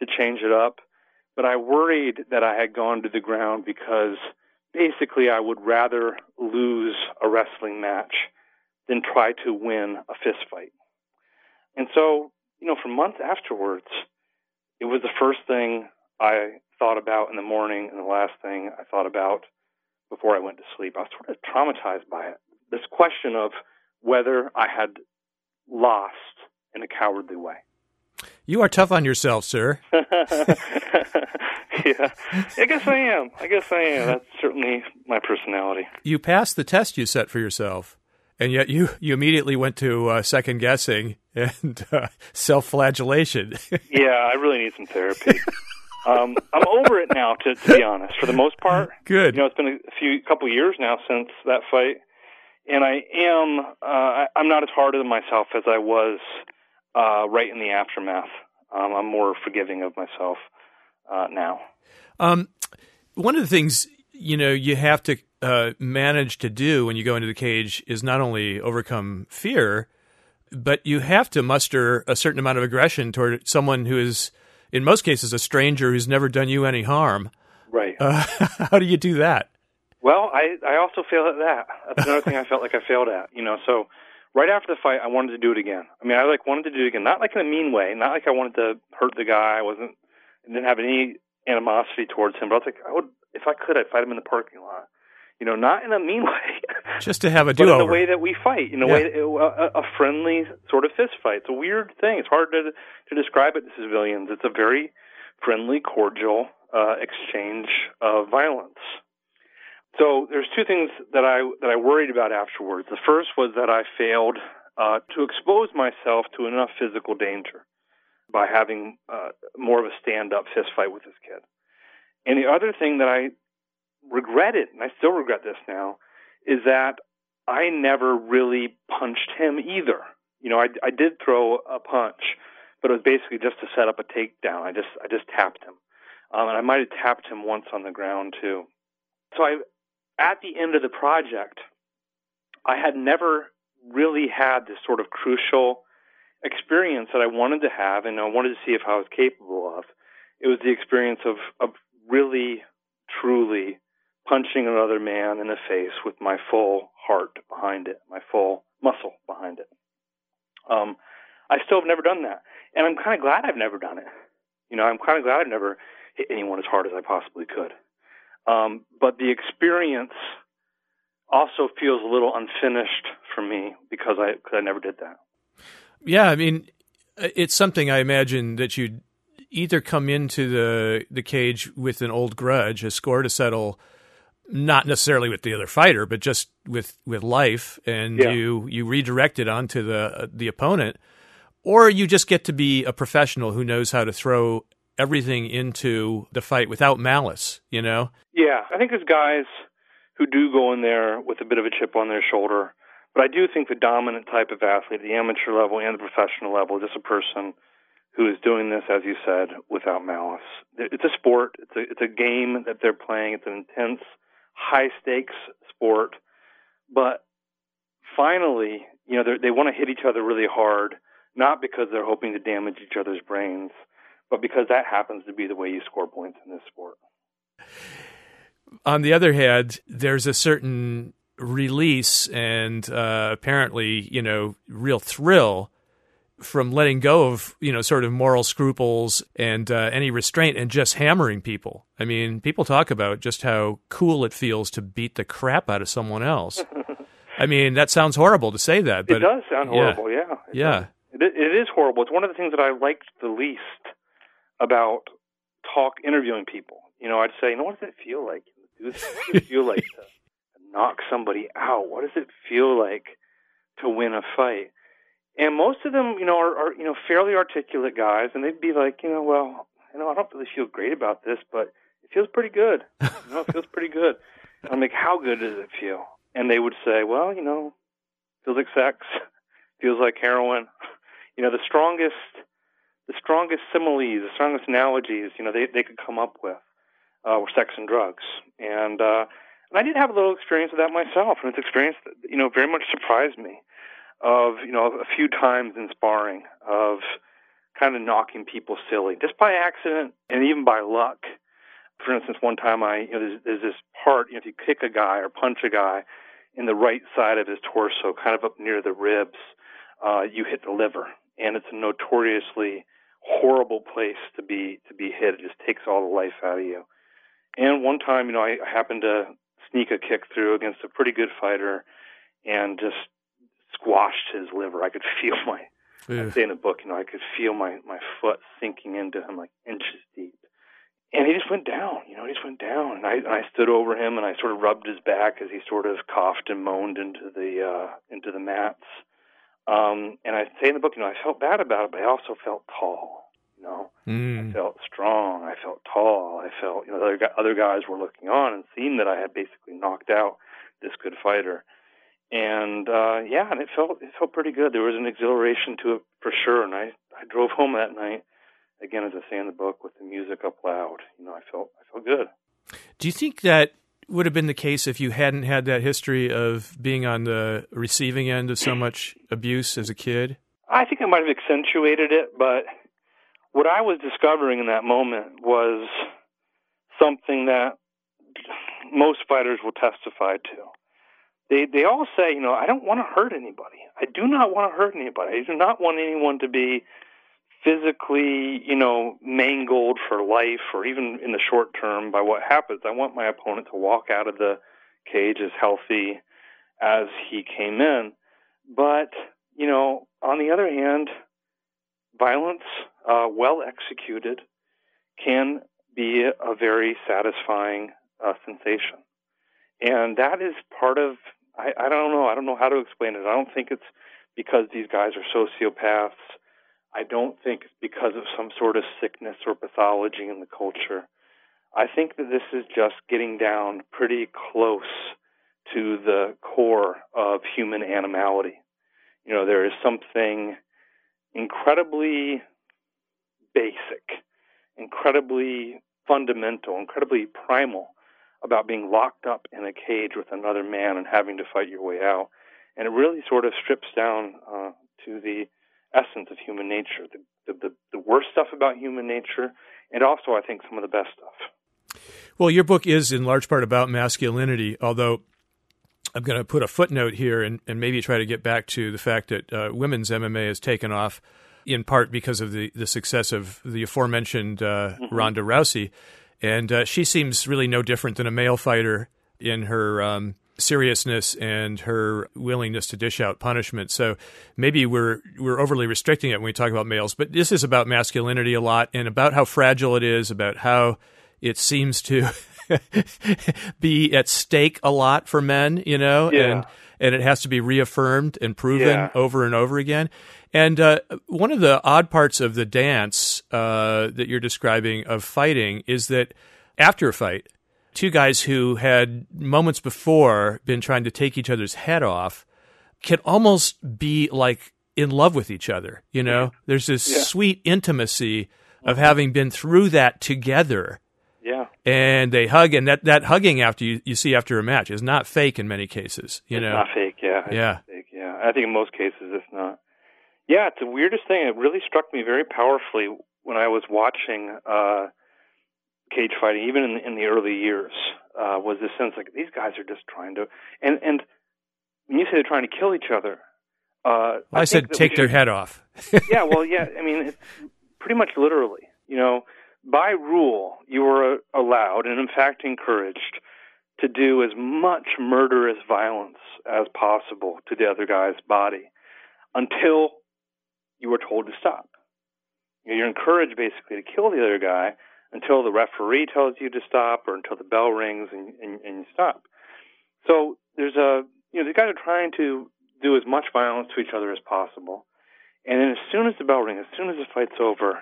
to change it up. But I worried that I had gone to the ground because basically I would rather lose a wrestling match than try to win a fist fight. And so, you know, for months afterwards, it was the first thing I thought about in the morning and the last thing I thought about before I went to sleep. I was sort of traumatized by it. This question of whether I had lost in a cowardly way. You are tough on yourself, sir. yeah, I guess I am. I guess I am. That's certainly my personality. You passed the test you set for yourself, and yet you, you immediately went to uh, second guessing and uh, self flagellation. yeah, I really need some therapy. Um, I'm over it now, to, to be honest. For the most part, Good. You know, it's been a few couple years now since that fight, and I am uh, I'm not as hard on myself as I was uh, right in the aftermath. Um, I'm more forgiving of myself uh, now. Um, one of the things you know you have to uh, manage to do when you go into the cage is not only overcome fear, but you have to muster a certain amount of aggression toward someone who is in most cases, a stranger who's never done you any harm. Right. Uh, how do you do that? Well, I I also failed at that. That's another thing I felt like I failed at. You know, so right after the fight, I wanted to do it again. I mean, I like wanted to do it again, not like in a mean way, not like I wanted to hurt the guy. I wasn't didn't have any animosity towards him, but I was like, I would if I could, I'd fight him in the parking lot. You know, not in a mean way, Just to have a but do in the way that we fight, in a Yeah. way, that, a, a friendly sort of fist fight. It's a weird thing. It's hard to to describe it to civilians. It's a very friendly, cordial uh, exchange of violence. So there's two things that I that I worried about afterwards. The first was that I failed uh, to expose myself to enough physical danger by having uh, more of a stand-up fist fight with this kid. And the other thing that I regretted, and I still regret this now, is that I never really punched him either. You know, I, I did throw a punch, but it was basically just to set up a takedown. I just I just tapped him, um, and I might have tapped him once on the ground too. So I, at the end of the project, I had never really had this sort of crucial experience that I wanted to have, and I wanted to see if I was capable of. It was the experience of of really, truly punching another man in the face with my full heart behind it, my full muscle behind it. Um, I still have never done that, and I'm kind of glad I've never done it. You know, I'm kind of glad I've never hit anyone as hard as I possibly could. Um, but the experience also feels a little unfinished for me because I because I never did that. Yeah, I mean, it's something I imagine that you'd either come into the the cage with an old grudge, a score to settle, not necessarily with the other fighter, but just with with life, and Yeah. you you redirect it onto the the opponent, or you just get to be a professional who knows how to throw everything into the fight without malice. You know, Yeah, I think there's guys who do go in there with a bit of a chip on their shoulder, but I do think the dominant type of athlete, the amateur level and the professional level, is just a person who is doing this, as you said, without malice. It's a sport. It's a it's a game that they're playing. It's an intense, high stakes sport, but finally, you know, they're- want to hit each other really hard, not because they're hoping to damage each other's brains, but because that happens to be the way you score points in this sport. on the other hand, there's a certain release and uh, apparently, you know, real thrill from letting go of, you know, sort of moral scruples and uh, any restraint and just hammering people. I mean, people talk about just how cool it feels to beat the crap out of someone else. I mean, that sounds horrible to say that, but it does sound horrible, yeah. It Yeah. It, it is horrible. It's one of the things that I liked the least about talk interviewing people. You know, I'd say, you know, what does it feel like? What does it feel like to knock somebody out? What does it feel like to win a fight? And most of them, you know, are, are you know fairly articulate guys, and they'd be like, you know, well, you know, I don't really feel great about this, but it feels pretty good. You know, it feels pretty good. And I'm like, how good does it feel? And they would say, well, you know, feels like sex, feels like heroin. You know, the strongest, the strongest similes, the strongest analogies, you know, they they could come up with uh, were sex and drugs. And uh, and I did have a little experience of that myself, and it's experience that you know very much surprised me. Of you know a few times in sparring of kind of knocking people silly just by accident and even by luck. For instance, one time I you know there's, there's this part you know if you kick a guy or punch a guy in the right side of his torso, kind of up near the ribs, uh, you hit the liver, and it's a notoriously horrible place to be to be hit. It just takes all the life out of you. And one time, you know, I happened to sneak a kick through against a pretty good fighter, and just squashed his liver. I could feel my yeah. I say in the book, you know, I could feel my my foot sinking into him like inches deep, and he just went down. You know, he just went down, and I and I stood over him and I sort of rubbed his back as he sort of coughed and moaned into the uh, into the mats. Um, and I say in the book, you know, I felt bad about it, but I also felt tall. You know, I Mm. felt strong. I felt tall. I felt, you know, other, other guys were looking on and seeing that I had basically knocked out this good fighter. And uh yeah, and it felt it felt pretty good. There was an exhilaration to it for sure. And I I drove home that night, again as I say in the book, with the music up loud. You know, I felt I felt good. Do you think that would have been the case if you hadn't had that history of being on the receiving end of so much abuse as a kid? I think I might have accentuated it, but what I was discovering in that moment was something that most fighters will testify to. They they all say, you know, I don't want to hurt anybody. I do not want to hurt anybody. I do not want anyone to be physically, you know, mangled for life or even in the short term by what happens. I want my opponent to walk out of the cage as healthy as he came in. But, you know, on the other hand, violence, uh, well executed, can be a very satisfying uh, sensation. And that is part of, I, I don't know, I don't know how to explain it. I don't think it's because these guys are sociopaths. I don't think it's because of some sort of sickness or pathology in the culture. I think that this is just getting down pretty close to the core of human animality. You know, there is something incredibly basic, incredibly fundamental, incredibly primal about being locked up in a cage with another man and having to fight your way out. And it really sort of strips down uh, to the essence of human nature, the, the, the worst stuff about human nature, and also, I think, some of the best stuff. Well, your book is in large part about masculinity, although I'm going to put a footnote here and, and maybe try to get back to the fact that uh, women's MMA has taken off in part because of the, the success of the aforementioned uh, mm-hmm. Ronda Rousey. And uh, she seems really no different than a male fighter in her um, seriousness and her willingness to dish out punishment. So maybe we're we're overly restricting it when we talk about males, but this is about masculinity a lot and about how fragile it is, about how it seems to be at stake a lot for men, you know, yeah. and and it has to be reaffirmed and proven yeah. over and over again. And uh, one of the odd parts of the dance uh, that you're describing of fighting is that after a fight, two guys who had moments before been trying to take each other's head off can almost be like in love with each other. You know, yeah. there's this yeah. sweet intimacy of having been through that together. Yeah. And they hug, and that, that hugging after you, you see after a match is not fake in many cases. You it's know, not fake. Yeah. Yeah. Fake, yeah. I think in most cases it's not. Yeah, it's the weirdest thing. It really struck me very powerfully when I was watching uh, cage fighting, even in the, in the early years, uh, was this sense like these guys are just trying to and and when you say they're trying to kill each other, uh, well, I, I said take their head off. yeah, well, yeah. I mean, it's pretty much literally. You know, by rule, you are uh, allowed and in fact encouraged to do as much murderous violence as possible to the other guy's body until you are told to stop. You're encouraged basically to kill the other guy until the referee tells you to stop or until the bell rings and, and, and you stop. So there's a, you know, the guys are trying to do as much violence to each other as possible. And then as soon as the bell rings, as soon as the fight's over,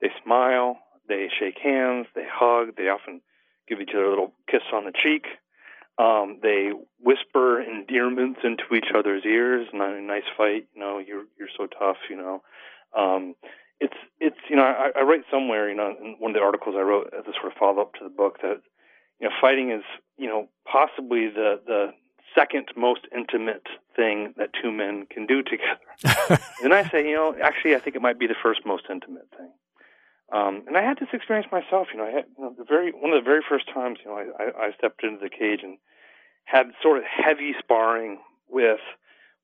they smile, they shake hands, they hug, they often give each other a little kiss on the cheek. Um, they whisper endearments into each other's ears. Not a nice fight, you know. You're you're so tough, you know. Um, it's it's you know I, I write somewhere you know in one of the articles I wrote as a sort of follow up to the book that you know fighting is you know possibly the the second most intimate thing that two men can do together. and I say you know actually I think it might be the first most intimate thing. Um, and I had this experience myself. You know, I had you know, the very one of the very first times you know I, I, stepped into the cage and had sort of heavy sparring with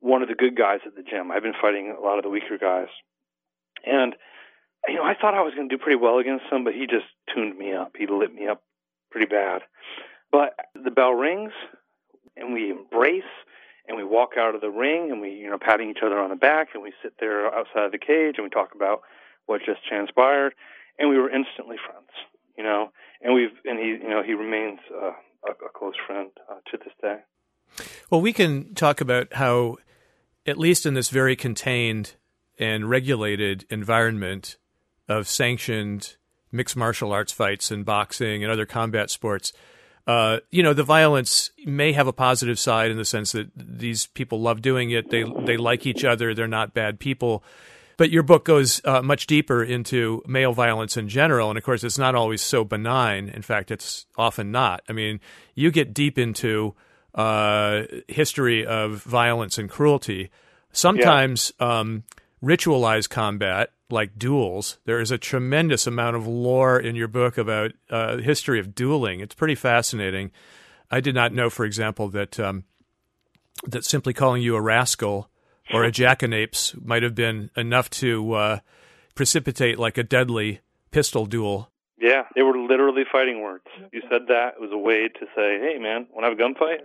one of the good guys at the gym. I've been fighting a lot of the weaker guys, and you know, I thought I was going to do pretty well against him, but he just tuned me up. He lit me up pretty bad. But the bell rings, and we embrace, and we walk out of the ring, and we, you know, patting each other on the back, and we sit there outside of the cage, and we talk about what just transpired, and we were instantly friends, you know. And we've, and he, you know, he remains uh, a, a close friend uh, to this day. Well, we can talk about how, at least in this very contained and regulated environment of sanctioned mixed martial arts fights and boxing and other combat sports, uh, you know, the violence may have a positive side in the sense that these people love doing it. They they like each other. They're not bad people. But your book goes uh, much deeper into male violence in general, and of course, it's not always so benign. In fact, it's often not. I mean, you get deep into uh, history of violence and cruelty. Sometimes yeah. um, ritualized combat like duels. There is a tremendous amount of lore in your book about uh, history of dueling. It's pretty fascinating. I did not know, for example, that um, that simply calling you a rascal or a jackanapes might have been enough to uh, precipitate like a deadly pistol duel. Yeah, they were literally fighting words. You said that it was a way to say, "Hey, man, want to have a gunfight?"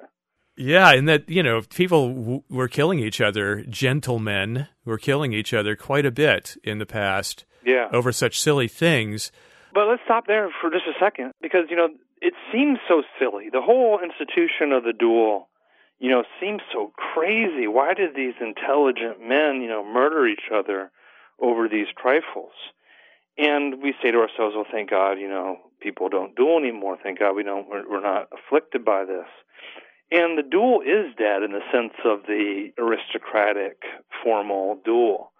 Yeah, and that you know people w- were killing each other. Gentlemen were killing each other quite a bit in the past. Yeah, over such silly things. But let's stop there for just a second because you know it seems so silly. The whole institution of the duel, you know, seems so crazy. Why did these intelligent men, you know, murder each other over these trifles? And we say to ourselves, well, thank God, you know, people don't duel anymore. Thank God we don't, we're, we're not afflicted by this. And the duel is dead in the sense of the aristocratic, formal duel.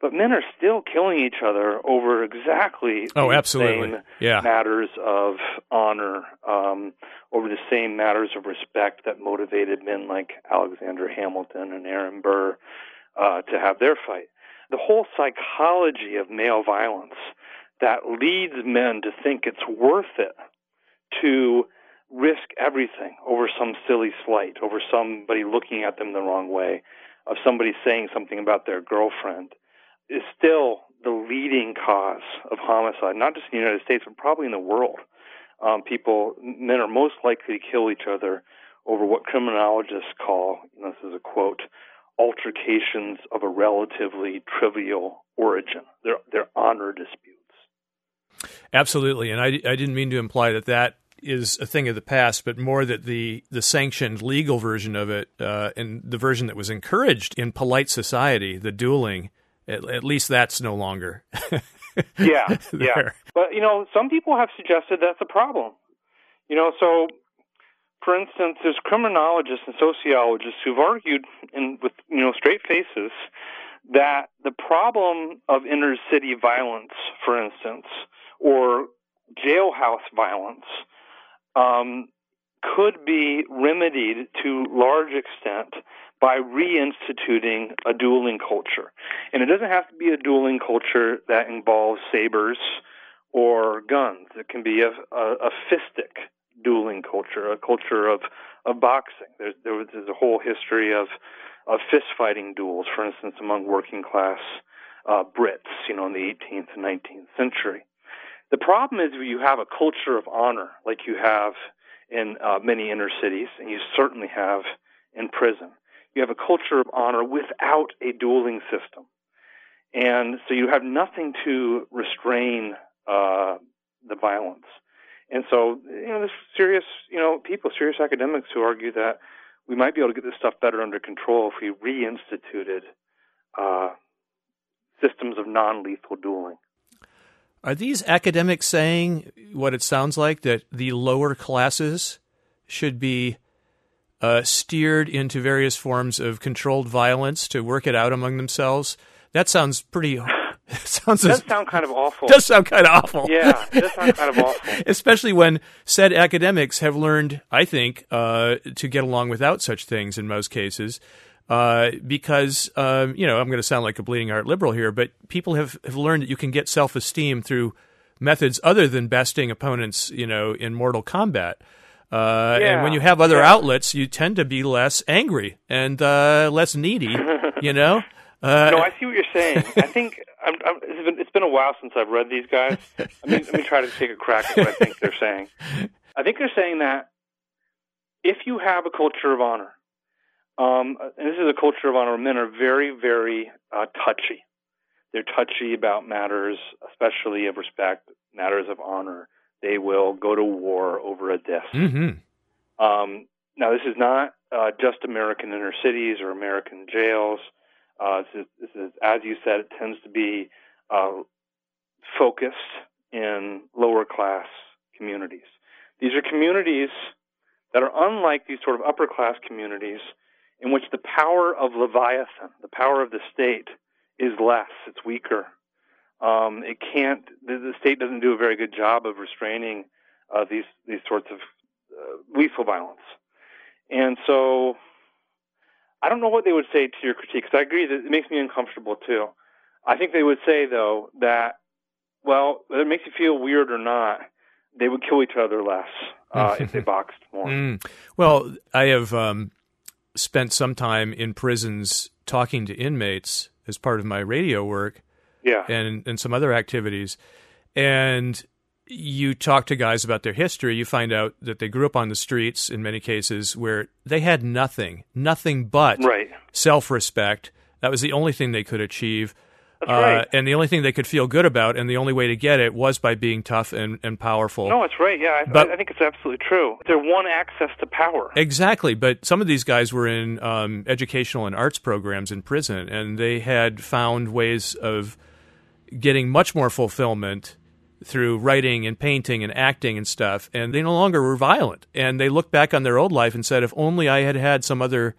But men are still killing each other over exactly oh, the absolutely. same yeah. matters of honor, um, over the same matters of respect that motivated men like Alexander Hamilton and Aaron Burr uh, to have their fight. The whole psychology of male violence that leads men to think it's worth it to risk everything over some silly slight, over somebody looking at them the wrong way, of somebody saying something about their girlfriend, is still the leading cause of homicide, not just in the United States, but probably in the world. Um, people, men are most likely to kill each other over what criminologists call, this is a quote, altercations of a relatively trivial origin. They're, they're honor disputes. Absolutely, and I, I didn't mean to imply that that is a thing of the past, but more that the the sanctioned legal version of it uh, and the version that was encouraged in polite society, the dueling, at, at least that's no longer. yeah, yeah. But you know, some people have suggested that's a problem. You know, so for instance, there's criminologists and sociologists who've argued, in, with you know straight faces, that the problem of inner city violence, for instance, or jailhouse violence, um, could be remedied to large extent by reinstituting a dueling culture. And it doesn't have to be a dueling culture that involves sabers or guns. It can be a, a, a fistic dueling culture, a culture of, of boxing. There's, there's a whole history of, of fist fighting duels, for instance, among working class uh, Brits, you know, in the 18th and 19th century. The problem is you have a culture of honor, like you have in uh, many inner cities, and you certainly have in prison. You have a culture of honor without a dueling system. And so you have nothing to restrain uh, the violence. And so, you know, there's serious, you know, people, serious academics who argue that we might be able to get this stuff better under control if we reinstituted uh, systems of non-lethal dueling. Are these academics saying what it sounds like that the lower classes should be uh, steered into various forms of controlled violence to work it out among themselves? That sounds pretty That sounds does sound kind of awful. Does sound kind of awful. Yeah, does sound kind of awful. Especially when said academics have learned, I think, uh, to get along without such things in most cases. Uh, because um, you know I'm going to sound like a bleeding heart liberal here, but people have, have learned that you can get self esteem through methods other than besting opponents, you know, in mortal combat. Uh, yeah. And when you have other yeah. outlets, you tend to be less angry and uh, less needy. you know. Uh, no, I see what you're saying. I think I'm, I'm, it's, been, it's been a while since I've read these guys. I mean, let me try to take a crack at what I think they're saying. I think they're saying that if you have a culture of honor, um, and this is a culture of honor, men are very, very uh, touchy. They're touchy about matters, especially of respect, matters of honor. They will go to war over a disc. Mm-hmm. Um, now, this is not uh, just American inner cities or American jails. Uh, this, is, this, is, as you said, it tends to be uh, focused in lower class communities. These are communities that are unlike these sort of upper class communities in which the power of Leviathan, the power of the state, is less, it's weaker. Um, it can't, the, the, state doesn't do a very good job of restraining uh, these, these sorts of uh, lethal violence. And so I don't know what they would say to your critique, because I agree that it makes me uncomfortable too. I think they would say though that well, whether it makes you feel weird or not, they would kill each other less uh, if they boxed more. Mm. Well, I have um, spent some time in prisons talking to inmates as part of my radio work, yeah, and and some other activities, and you talk to guys about their history, you find out that they grew up on the streets in many cases where they had nothing, nothing but right. self-respect. That was the only thing they could achieve. That's right. Uh, and the only thing they could feel good about, and the only way to get it was by being tough and, and powerful. No, it's right. Yeah, I, But- I think it's absolutely true. They're one access to power. Exactly, but some of these guys were in um, educational and arts programs in prison, and they had found ways of getting much more fulfillment through writing and painting and acting and stuff, and they no longer were violent. And they looked back on their old life and said, "If only I had had some other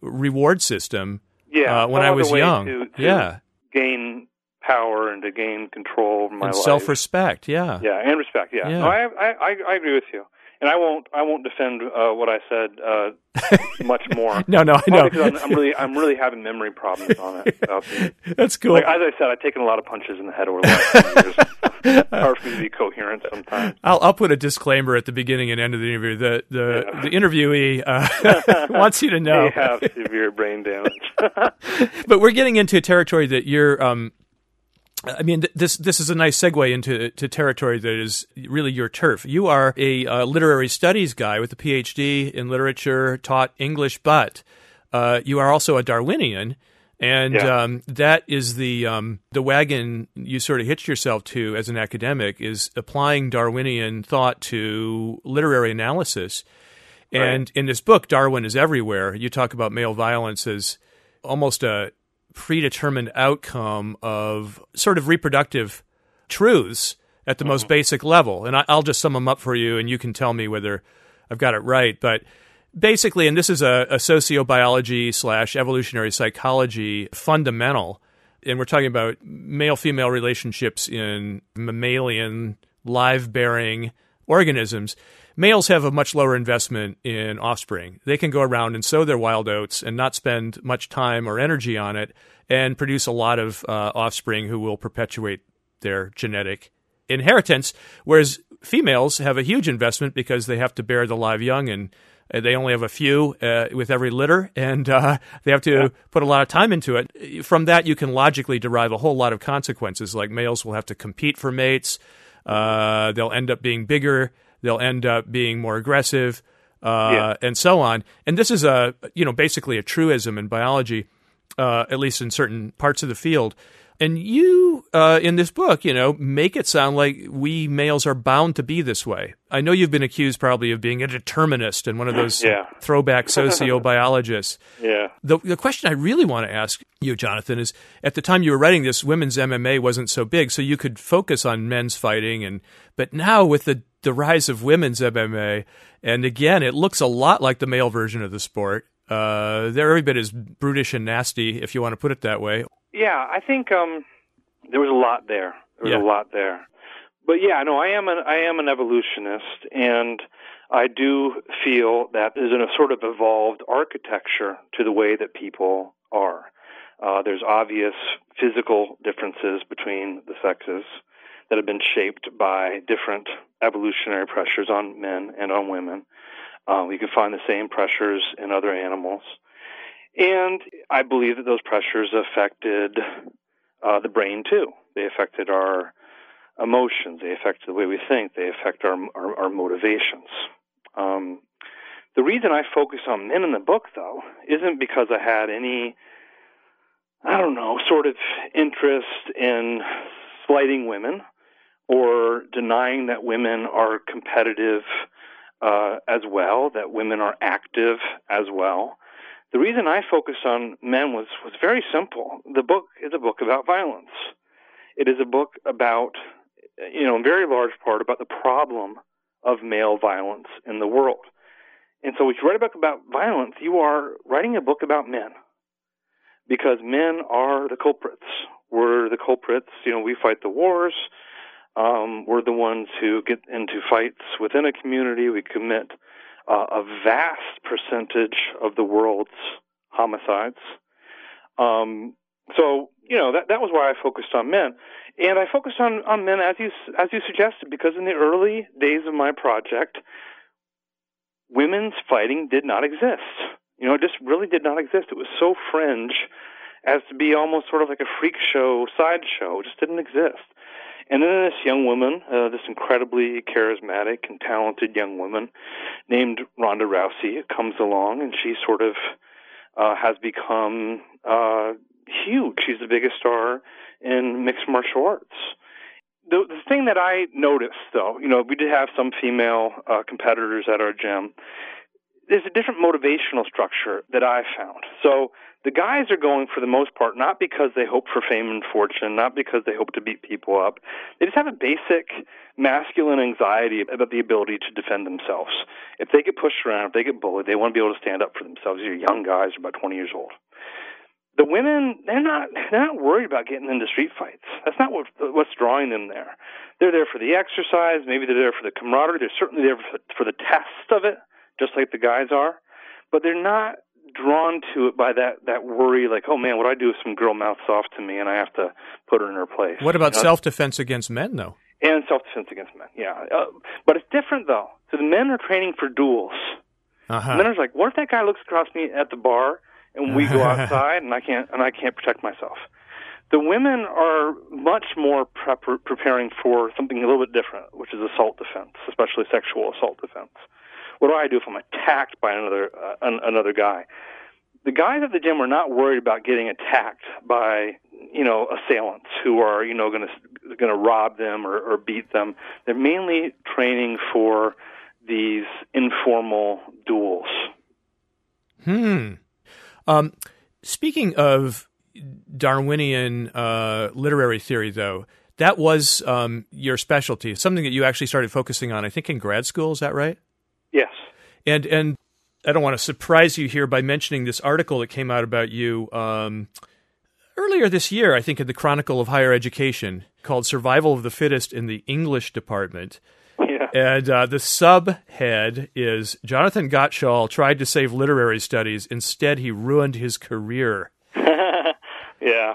reward system Yeah, uh, when I was young." to- to yeah, gain power and to gain control of my and life. self-respect. Yeah, Yeah, and respect. Yeah, Yeah. No, I I I agree with you, and I won't I won't defend uh, what I said uh, much more. No, no, I know. I'm, I'm really I'm really having memory problems on it. That's cool. Like as I said, I've taken a lot of punches in the head over the last years. Hard for me to be coherent sometimes. I'll, I'll put a disclaimer at the beginning and end of the interview. The the, the interviewee uh, wants you to know. They have severe brain damage. but we're getting into a territory that you're. Um, I mean, th- this this is a nice segue into to territory that is really your turf. You are a uh, literary studies guy with a PhD in literature, taught English, but uh, you are also a Darwinian, and Yeah. um, that is the um, the wagon you sort of hitched yourself to as an academic is applying Darwinian thought to literary analysis. And in this book, Darwin is everywhere. You talk about male violence as almost a predetermined outcome of sort of reproductive truths at the most mm-hmm. basic level. And I, I'll just sum them up for you, and you can tell me whether I've got it right. But basically, and this is a, a sociobiology slash evolutionary psychology fundamental, and we're talking about male female relationships in mammalian live bearing organisms. Males have a much lower investment in offspring. They can go around and sow their wild oats and not spend much time or energy on it and produce a lot of uh, offspring who will perpetuate their genetic inheritance. Whereas females have a huge investment because they have to bear the live young and uh, they only have a few uh, with every litter, and uh, they have to put a lot of time into it. From that, you can logically derive a whole lot of consequences. Like males will have to compete for mates. Uh, they'll end up being bigger. They'll end up being more aggressive, uh, Yeah. and so on. And this is a you know basically a truism in biology, uh, at least in certain parts of the field. And you, uh, in this book, you know, make it sound like we males are bound to be this way. I know you've been accused probably of being a determinist and one of those Yeah. throwback sociobiologists. yeah. The, the question I really want to ask you, Jonathan, is at the time you were writing this, women's MMA wasn't so big, so you could focus on men's fighting. And but now with the the rise of women's MMA, and again, it looks a lot like the male version of the sport. Uh, they're every bit as brutish and nasty, if you want to put it that way. Yeah, I think um, there was a lot there. There was Yeah. a lot there. But yeah, no, I am an I am an evolutionist, and I do feel that there's a sort of evolved architecture to the way that people are. Uh, there's obvious physical differences between the sexes that have been shaped by different evolutionary pressures on men and on women. Uh, we can find the same pressures in other animals. And I believe that those pressures affected uh, the brain too. They affected our emotions. They affect the way we think. They affect our our, our motivations. Um, the reason I focus on men in the book, though, isn't because I had any, I don't know, sort of interest in slighting women or denying that women are competitive uh, as well, that women are active as well. The reason I focused on men was, was very simple. The book is a book about violence. It is a book about, you know, in very large part about the problem of male violence in the world. And so if you write a book about violence, you are writing a book about men. Because men are the culprits. We're the culprits. You know, we fight the wars. Um, we're the ones who get into fights within a community. We commit uh, a vast percentage of the world's homicides. Um, so you know that that was why I focused on men, and I focused on on men as you as you suggested because in the early days of my project, women's fighting did not exist. You know, it just really did not exist. It was so fringe as to be almost sort of like a freak show sideshow. It just didn't exist. And then this young woman, uh, this incredibly charismatic and talented young woman named Ronda Rousey, comes along and she sort of uh, has become uh, huge. She's the biggest star in mixed martial arts. The, the thing that I noticed, though, you know, we did have some female uh, competitors at our gym. There's a different motivational structure that I found. So the guys are going for the most part not because they hope for fame and fortune, not because they hope to beat people up. They just have a basic masculine anxiety about the ability to defend themselves. If they get pushed around, if they get bullied, they want to be able to stand up for themselves. These are young guys, about 20 years old the women they're not they're not worried about getting into street fights. That's not what what's drawing them there. They're there for the exercise. Maybe they're there for the camaraderie. They're certainly there for, for the test of it, just like the guys are. But they're not drawn to it by that that worry, like, oh man, what do I do if some girl mouths off to me and I have to put her in her place? What about you know? self defense against men, though? And self defense against men, yeah. Uh, but it's different though. So the men are training for duels. Uh-huh. Men are like, what if that guy looks across me at the bar and we go outside and I can't and I can't protect myself. The women are much more prep- preparing for something a little bit different, which is assault defense, especially sexual assault defense. What do I do if I'm attacked by another uh, an, another guy? The guys at the gym are not worried about getting attacked by you know assailants who are you know going to going to rob them or, or beat them. They're mainly training for these informal duels. Hmm. Um, speaking of Darwinian uh, literary theory, though, that was um, your specialty, something that you actually started focusing on, I think, in grad school. Is that right? Yes. And and I don't want to surprise you here by mentioning this article that came out about you um, earlier this year, I think, in the Chronicle of Higher Education, called "Survival of the Fittest in the English Department." And uh, the subhead is Jonathan Gottschall tried to save literary studies. Instead, he ruined his career. yeah.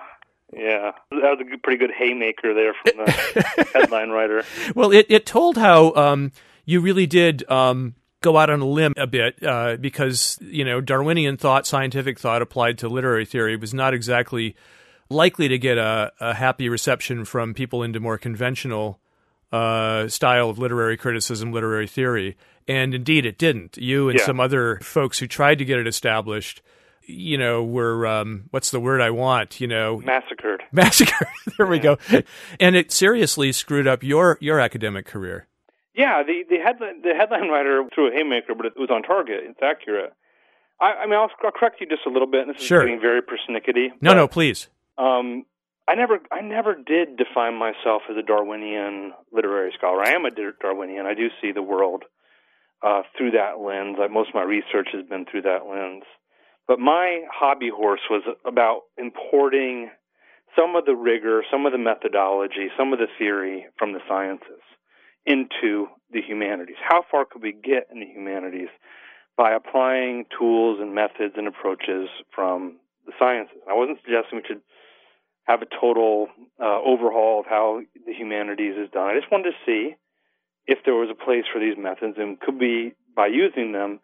Yeah, that was a pretty good haymaker there from the headline writer. Well, it, it told how um, you really did um, go out on a limb a bit uh, because, you know, Darwinian thought, scientific thought applied to literary theory was not exactly likely to get a, a happy reception from people into more conventional uh, style of literary criticism, literary theory. And indeed, it didn't. You and yeah. some other folks who tried to get it established, you know, were um, what's the word I want? You know, massacred. Massacred. there we go. And it seriously screwed up your your academic career. Yeah, the the headline the headline writer threw a haymaker, but it was on target. It's accurate. I, I mean, I'll, I'll, correct you just a little bit. This is sure. getting very persnickety. No, but, no, please. Um, I never, I never did define myself as a Darwinian literary scholar. I am a Darwinian. I do see the world uh, through that lens. Like most of my research has been through that lens. But my hobby horse was about importing some of the rigor, some of the methodology, some of the theory from the sciences into the humanities. How far could we get in the humanities by applying tools and methods and approaches from the sciences? I wasn't suggesting we should have a total uh, overhaul of how the humanities is done. I just wanted to see if there was a place for these methods and could we, by using them,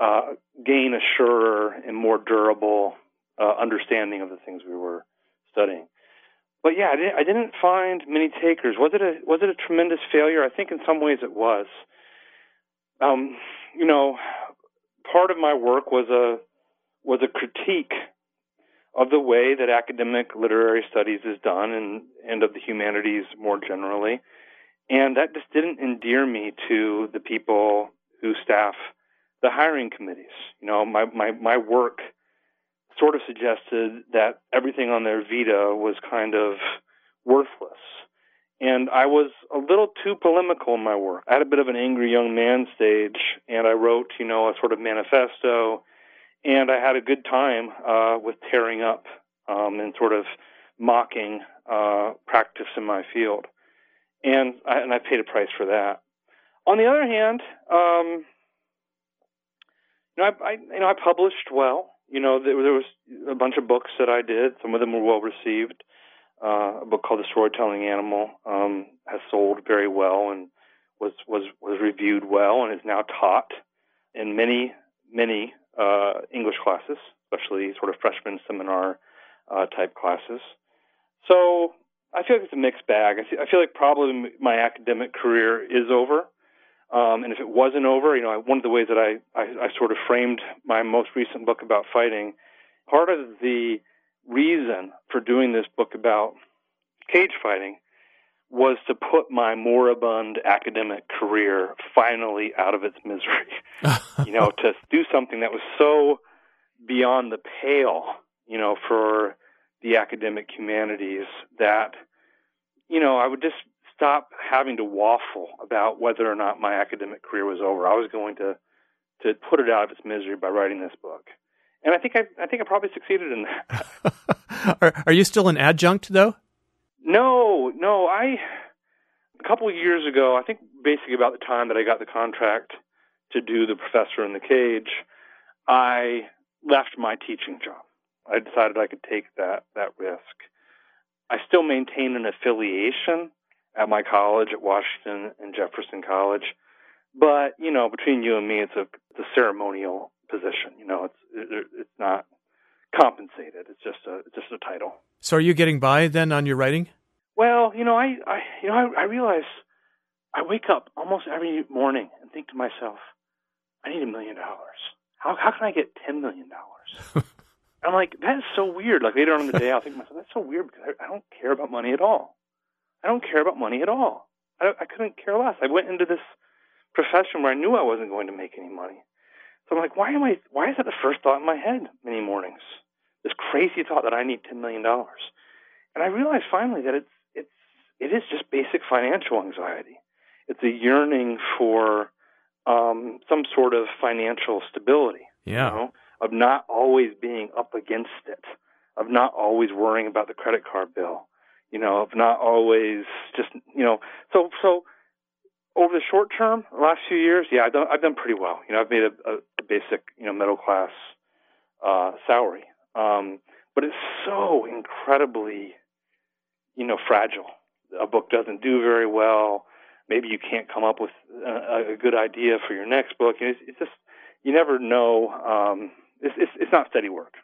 uh, gain a surer and more durable uh, understanding of the things we were studying. But yeah, I didn't, I didn't find many takers. Was it a was it a tremendous failure? I think in some ways it was. Um, you know, part of my work was a was a critique of the way that academic literary studies is done and, and of the humanities more generally. And that just didn't endear me to the people who staff the hiring committees. You know, my, my, my work sort of suggested that everything on their vita was kind of worthless. And I was a little too polemical in my work. I had a bit of an angry young man stage, and I wrote, you know, a sort of manifesto and I had a good time uh, with tearing up um, and sort of mocking uh, practice in my field, and I, and I paid a price for that. On the other hand, um, you know, I, I you know I published well. You know, there, there was a bunch of books that I did. Some of them were well received. uh, a book called The Storytelling Animal, um, has sold very well and was was was reviewed well and is now taught in many many uh, English classes, especially sort of freshman seminar uh, type classes. So I feel like it's a mixed bag. I feel, I feel like probably my academic career is over. Um, and if it wasn't over, you know, one of the ways that I, I, I sort of framed my most recent book about fighting, part of the reason for doing this book about cage fighting was to put my moribund academic career finally out of its misery. you know, to do something that was so beyond the pale, you know, for the academic humanities that, you know, I would just stop having to waffle about whether or not my academic career was over. I was going to to put it out of its misery by writing this book. And I think I, I think I probably succeeded in that. are, are you still an adjunct though? No, no. I a couple of years ago, I think basically about the time that I got the contract to do the professor in the cage, I left my teaching job. I decided I could take that that risk. I still maintain an affiliation at my college at Washington and Jefferson College, but you know, between you and me, it's a it's a ceremonial position. You know, it's it, it's not compensated. It's just a it's just a title. So, are you getting by then on your writing? Well, you know, I, I you know, I, I realize I wake up almost every morning and think to myself, I need a million dollars. How how can I get ten million dollars? I'm like, that is so weird. Like later on in the day, I'll think to myself, that's so weird because I, I don't care about money at all. I don't care about money at all. I, I couldn't care less. I went into this profession where I knew I wasn't going to make any money. So I'm like, why am I? Why is that the first thought in my head many mornings? This crazy thought that I need ten million dollars, and I realized finally that it's it's it is just basic financial anxiety. It's a yearning for um, some sort of financial stability. Yeah. You know, of not always being up against it, of not always worrying about the credit card bill, you know, of not always just you know. So so over the short term, the last few years, yeah, I've done I've done pretty well. You know, I've made a, a basic you know middle class uh, salary, um, but it's so incredibly you know fragile. A book doesn't do very well. Maybe you can't come up with a, a good idea for your next book. It's, it's just you never know. Um, it's, it's, it's not steady work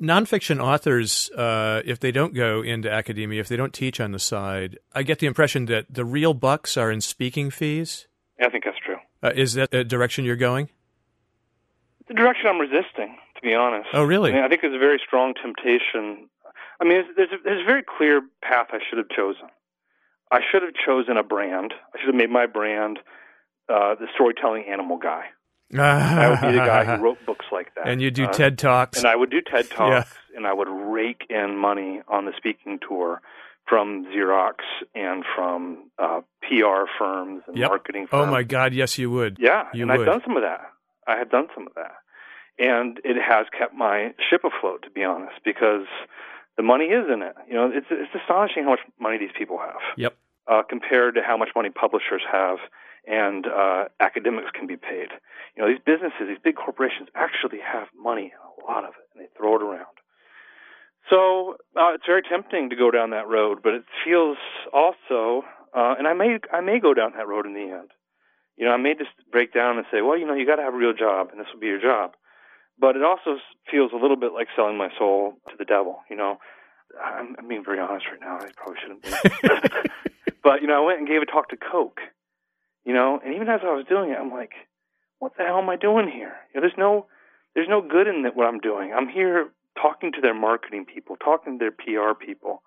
nonfiction authors, uh, if they don't go into academia, if they don't teach on the side, I get the impression that the real bucks are in speaking fees. I think that's true. Uh, is that the direction you're going? The direction I'm resisting, to be honest. Oh, really? I, mean, I think there's a very strong temptation. I mean, there's a, there's a very clear path I should have chosen. I should have chosen a brand. I should have made my brand uh, the storytelling animal guy. I would be the guy who wrote books like that. And you do uh, TED Talks. And I would do TED Talks, yeah. and I would rake in money on the speaking tour from Xerox and from uh, PR firms and yep. marketing firms. Oh my God, yes, you would. Yeah, you and would. I've done some of that. I have done some of that, and it has kept my ship afloat, to be honest, because the money is in it. You know, it's it's astonishing how much money these people have. Yep. Uh, compared to how much money publishers have and uh, academics can be paid. You know, these businesses, these big corporations actually have money, a lot of it, and they throw it around. So uh, it's very tempting to go down that road, but it feels also, uh, and I may I may go down that road in the end. You know, I may just break down and say, well, you know, you got to have a real job, and this will be your job. But it also feels a little bit like selling my soul to the devil. You know, I'm, I'm being very honest right now. I probably shouldn't be. but you know, I went and gave a talk to Coke, you know, and even as I was doing it, I'm like, what the hell am I doing here? You know, there's no there's no good in what I'm doing. I'm here talking to their marketing people, talking to their PR people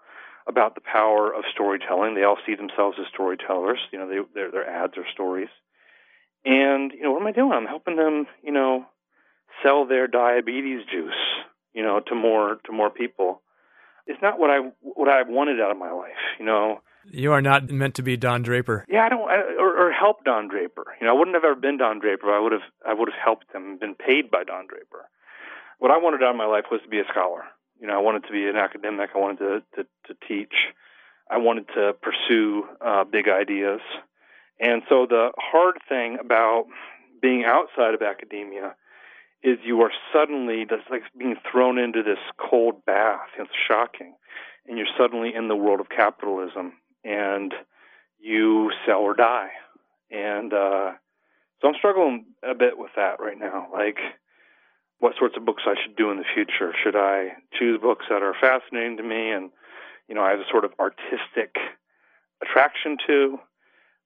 about the power of storytelling. They all see themselves as storytellers. You know, they, their their ads are stories. And you know, what am I doing? I'm helping them, you know, sell their diabetes juice, you know, to more to more people. It's not what I what I wanted out of my life, you know. You are not meant to be Don Draper. Yeah, I don't, I, or, or help Don Draper. You know, I wouldn't have ever been Don Draper. I would have, I would have helped him, been paid by Don Draper. What I wanted out of my life was to be a scholar. You know, I wanted to be an academic. I wanted to to, to teach. I wanted to pursue uh, big ideas. And so the hard thing about being outside of academia is you are suddenly just like being thrown into this cold bath. It's shocking and you're suddenly in the world of capitalism, and you sell or die. And uh, so I'm struggling a bit with that right now. Like, what sorts of books I should do in the future? Should I choose books that are fascinating to me and, you know, I have a sort of artistic attraction to,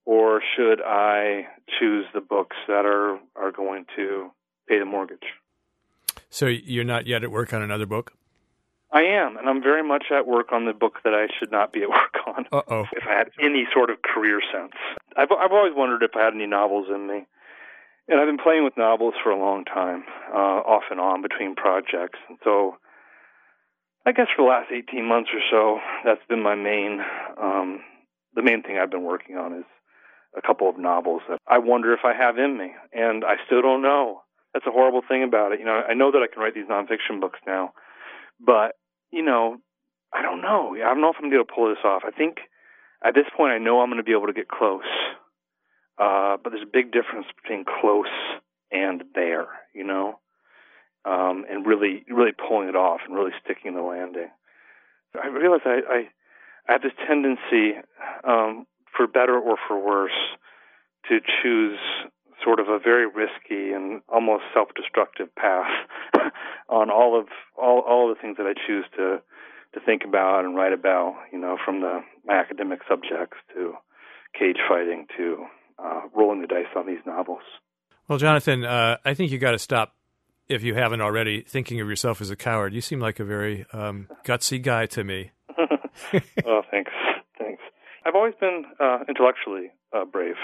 or should I choose the books that are are going to pay the mortgage? So you're not yet at work on another book? I am, and I'm very much at work on the book that I should not be at work on. Uh oh. If I had any sort of career sense, I've I've always wondered if I had any novels in me, and I've been playing with novels for a long time, uh, off and on between projects, and so I guess for the last 18 months or so, that's been my main, um, the main thing I've been working on is a couple of novels that I wonder if I have in me, and I still don't know. That's a horrible thing about it. You know, I know that I can write these nonfiction books now, but you know, I don't know. I don't know if I'm going to pull this off. I think at this point, I know I'm going to be able to get close. Uh, but there's a big difference between close and there, you know, um, and really, really pulling it off and really sticking the landing. I realize I, I, I have this tendency, um, for better or for worse, to choose sort of a very risky and almost self-destructive path on all of all all of the things that I choose to to think about and write about. You know, from the my academic subjects to cage fighting to uh, rolling the dice on these novels. Well, Jonathan, uh, I think you got to stop if you haven't already thinking of yourself as a coward. You seem like a very um, gutsy guy to me. oh, thanks, thanks. I've always been uh, intellectually uh, brave,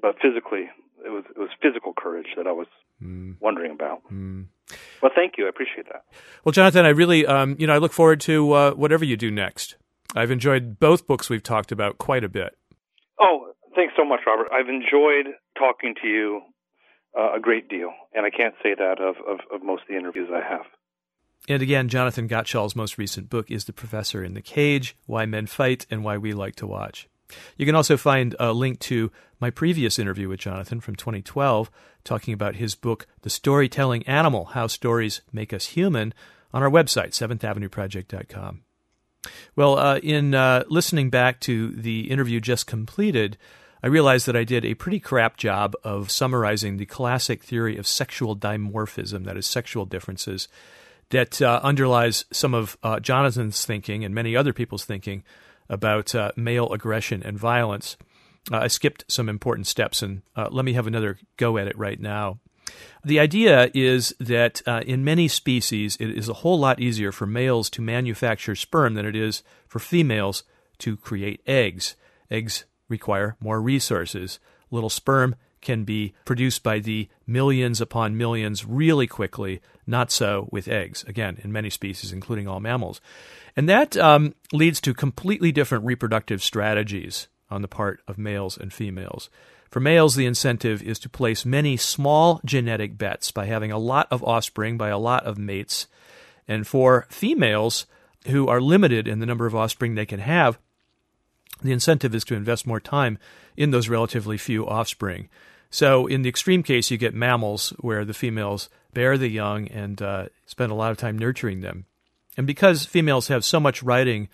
but physically it was it was physical courage that I was mm. wondering about. Mm. Well, thank you. I appreciate that. Well, Jonathan, I really, um, you know, I look forward to uh, whatever you do next. I've enjoyed both books we've talked about quite a bit. Oh, thanks so much, Robert. I've enjoyed talking to you uh, a great deal, and I can't say that of, of, of most of the interviews I have. And again, Jonathan Gottschall's most recent book is The Professor in the Cage Why Men Fight and Why We Like to Watch. You can also find a link to my previous interview with Jonathan from 2012, talking about his book, The Storytelling Animal How Stories Make Us Human, on our website, 7thAvenueProject.com. Well, uh, in uh, listening back to the interview just completed, I realized that I did a pretty crap job of summarizing the classic theory of sexual dimorphism, that is, sexual differences, that uh, underlies some of uh, Jonathan's thinking and many other people's thinking about uh, male aggression and violence. Uh, I skipped some important steps, and uh, let me have another go at it right now. The idea is that uh, in many species, it is a whole lot easier for males to manufacture sperm than it is for females to create eggs. Eggs require more resources. Little sperm can be produced by the millions upon millions really quickly, not so with eggs, again, in many species, including all mammals. And that um, leads to completely different reproductive strategies on the part of males and females. For males, the incentive is to place many small genetic bets by having a lot of offspring by a lot of mates. And for females who are limited in the number of offspring they can have, the incentive is to invest more time in those relatively few offspring. So, in the extreme case, you get mammals where the females bear the young and uh, spend a lot of time nurturing them. And because females have so much riding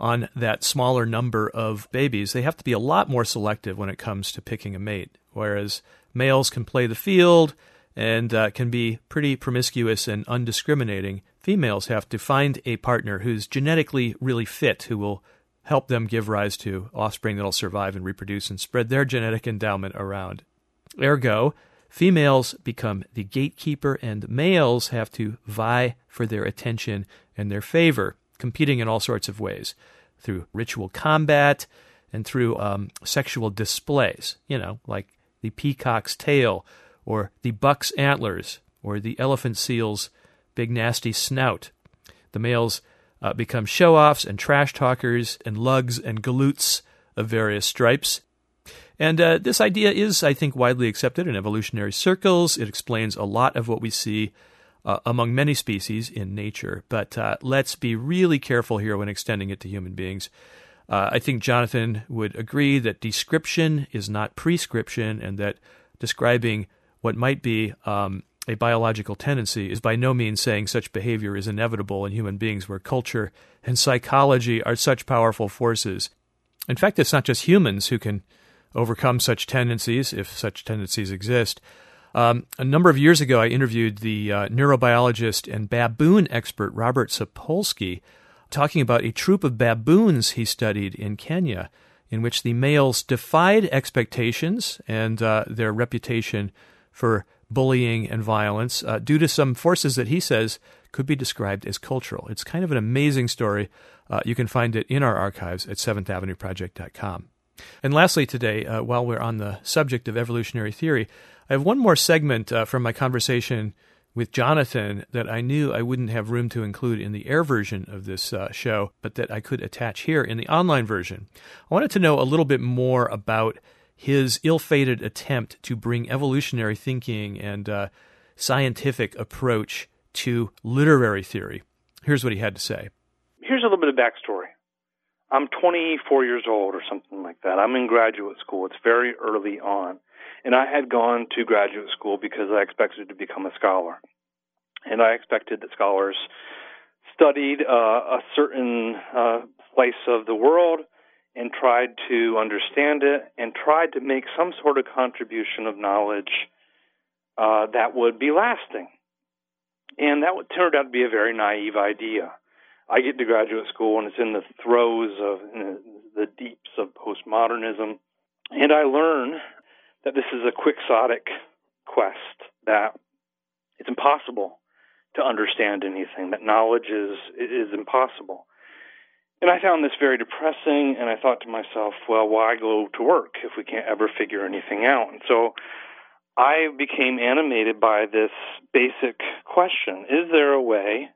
on that smaller number of babies, they have to be a lot more selective when it comes to picking a mate. Whereas males can play the field and uh, can be pretty promiscuous and undiscriminating, females have to find a partner who's genetically really fit, who will help them give rise to offspring that'll survive and reproduce and spread their genetic endowment around. Ergo, females become the gatekeeper and males have to vie for their attention and their favor, competing in all sorts of ways through ritual combat and through um, sexual displays, you know, like the peacock's tail or the buck's antlers or the elephant seal's big nasty snout. The males uh, become show offs and trash talkers and lugs and galoots of various stripes. And uh, this idea is, I think, widely accepted in evolutionary circles. It explains a lot of what we see uh, among many species in nature. But uh, let's be really careful here when extending it to human beings. Uh, I think Jonathan would agree that description is not prescription and that describing what might be um, a biological tendency is by no means saying such behavior is inevitable in human beings where culture and psychology are such powerful forces. In fact, it's not just humans who can overcome such tendencies, if such tendencies exist. Um, a number of years ago, I interviewed the uh, neurobiologist and baboon expert Robert Sapolsky, talking about a troop of baboons he studied in Kenya, in which the males defied expectations and uh, their reputation for bullying and violence uh, due to some forces that he says could be described as cultural. It's kind of an amazing story. Uh, you can find it in our archives at 7thAvenueProject.com. And lastly, today, uh, while we're on the subject of evolutionary theory, I have one more segment uh, from my conversation with Jonathan that I knew I wouldn't have room to include in the air version of this uh, show, but that I could attach here in the online version. I wanted to know a little bit more about his ill fated attempt to bring evolutionary thinking and uh, scientific approach to literary theory. Here's what he had to say. Here's a little bit of backstory. I'm 24 years old or something like that. I'm in graduate school. It's very early on. And I had gone to graduate school because I expected to become a scholar. And I expected that scholars studied uh, a certain uh, place of the world and tried to understand it and tried to make some sort of contribution of knowledge uh, that would be lasting. And that would, turned out to be a very naive idea. I get to graduate school and it's in the throes of the, the deeps of postmodernism, and I learn that this is a quixotic quest, that it's impossible to understand anything, that knowledge is is impossible. And I found this very depressing, and I thought to myself, well, why go to work if we can't ever figure anything out? And so I became animated by this basic question Is there a way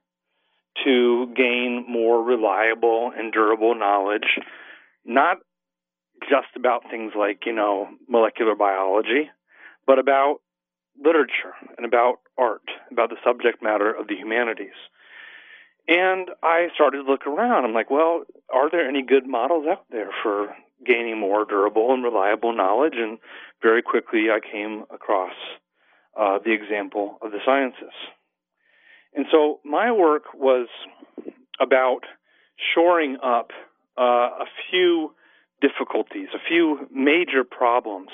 to gain more reliable and durable knowledge, not just about things like, you know, molecular biology, but about literature and about art, about the subject matter of the humanities. And I started to look around. I'm like, well, are there any good models out there for gaining more durable and reliable knowledge? And very quickly I came across uh, the example of the sciences. And so my work was about shoring up uh, a few difficulties, a few major problems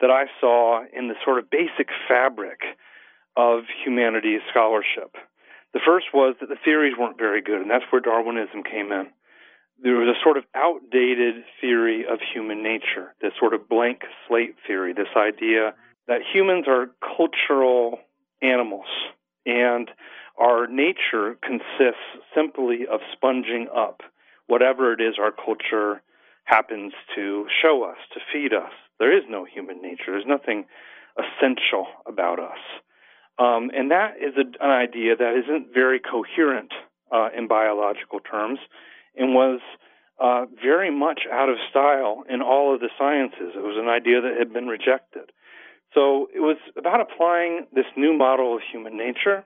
that I saw in the sort of basic fabric of humanities scholarship. The first was that the theories weren't very good, and that's where Darwinism came in. There was a sort of outdated theory of human nature, this sort of blank slate theory, this idea that humans are cultural animals and our nature consists simply of sponging up whatever it is our culture happens to show us, to feed us. There is no human nature. There's nothing essential about us. Um, and that is a, an idea that isn't very coherent uh, in biological terms and was uh, very much out of style in all of the sciences. It was an idea that had been rejected. So it was about applying this new model of human nature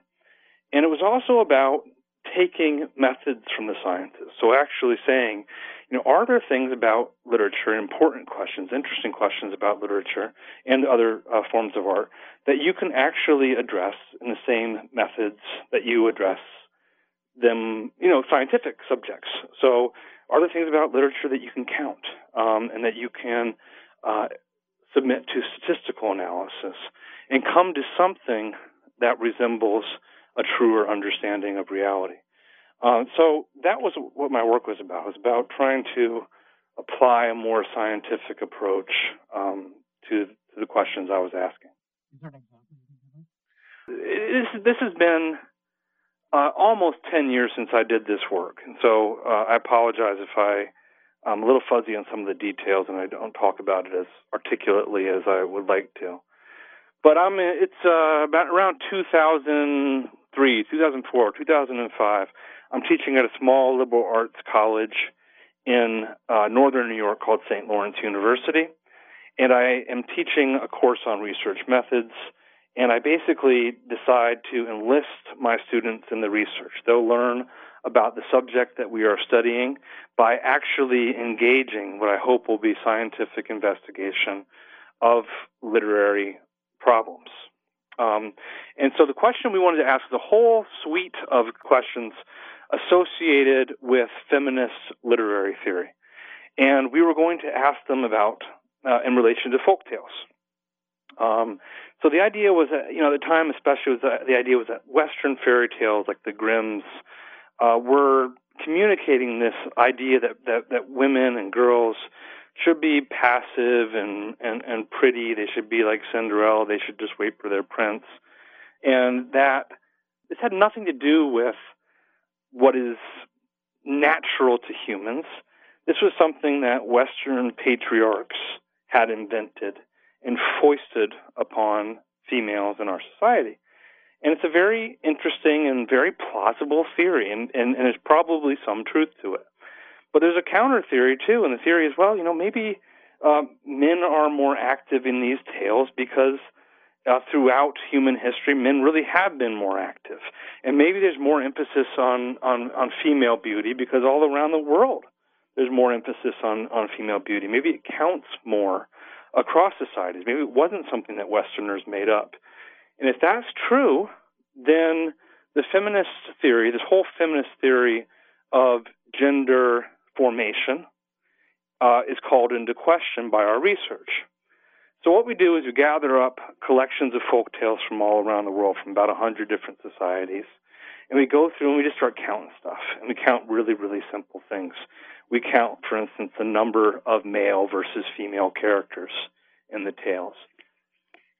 and it was also about taking methods from the sciences. So actually saying, you know, are there things about literature, important questions, interesting questions about literature and other uh, forms of art that you can actually address in the same methods that you address them, you know, scientific subjects. So are there things about literature that you can count um, and that you can uh, submit to statistical analysis and come to something that resembles a truer understanding of reality. Uh, so that was what my work was about. It was about trying to apply a more scientific approach um, to, to, the questions I was asking. This, this has been uh, almost 10 years since I did this work, and so uh, I apologize if I I'm a little fuzzy on some of the details and I don't talk about it as articulately as I would like to. But I'm it's uh, about around 2000 2003, 2004, 2005, I'm teaching at a small liberal arts college in uh, northern New York called St. Lawrence University. And I am teaching a course on research methods. And I basically decide to enlist my students in the research. They'll learn about the subject that we are studying by actually engaging what I hope will be scientific investigation of literary problems. Um, and so the question we wanted to ask a whole suite of questions associated with feminist literary theory. And we were going to ask them about uh, in relation to folk tales. Um, so the idea was that, you know, at the time especially, was that the idea was that Western fairy tales like the Grimms uh, were communicating this idea that, that, that women and girls should be passive and, and, and pretty. They should be like Cinderella. They should just wait for their prince. And that this had nothing to do with what is natural to humans. This was something that Western patriarchs had invented and foisted upon females in our society. And it's a very interesting and very plausible theory, and, and, and there's probably some truth to it. But there's a counter theory too, and the theory is well, you know, maybe uh, men are more active in these tales because uh, throughout human history, men really have been more active, and maybe there's more emphasis on on, on female beauty because all around the world there's more emphasis on on female beauty. Maybe it counts more across societies. Maybe it wasn't something that Westerners made up. And if that's true, then the feminist theory, this whole feminist theory of gender formation, uh, is called into question by our research. So what we do is we gather up collections of folk tales from all around the world, from about a hundred different societies, and we go through and we just start counting stuff, and we count really, really simple things. We count, for instance, the number of male versus female characters in the tales.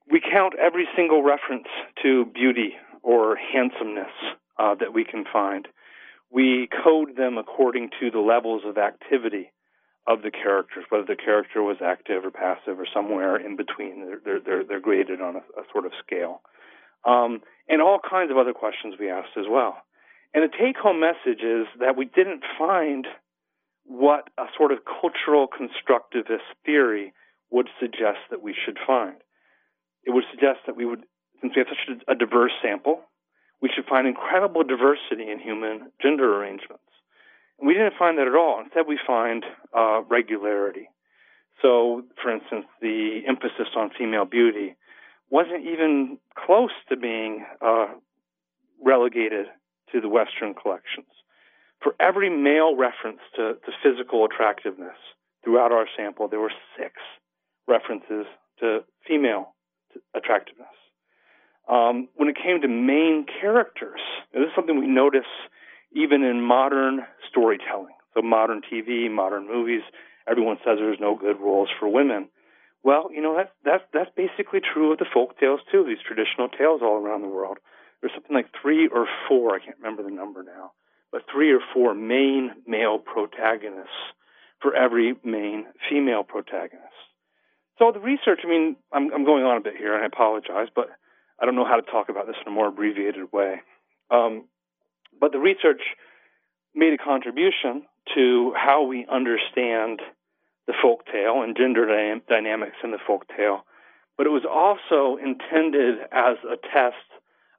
We count every single reference to beauty or handsomeness uh, that we can find. We code them according to the levels of activity of the characters, whether the character was active or passive or somewhere in between. They're, they're, they're graded on a, a sort of scale. Um, and all kinds of other questions we asked as well. And the take home message is that we didn't find what a sort of cultural constructivist theory would suggest that we should find. It would suggest that we would, since we have such a diverse sample, we should find incredible diversity in human gender arrangements. And we didn't find that at all. Instead, we find uh, regularity. So, for instance, the emphasis on female beauty wasn't even close to being uh, relegated to the Western collections. For every male reference to, to physical attractiveness throughout our sample, there were six references to female attractiveness. Um, when it came to main characters, this is something we notice even in modern storytelling. So, modern TV, modern movies, everyone says there's no good roles for women. Well, you know, that's, that's, that's basically true of the folk tales, too, these traditional tales all around the world. There's something like three or four, I can't remember the number now, but three or four main male protagonists for every main female protagonist. So the research, I mean, I'm, I'm going on a bit here, and I apologize, but I don't know how to talk about this in a more abbreviated way. Um, but the research made a contribution to how we understand the folk tale and gender dy- dynamics in the folk tale. But it was also intended as a test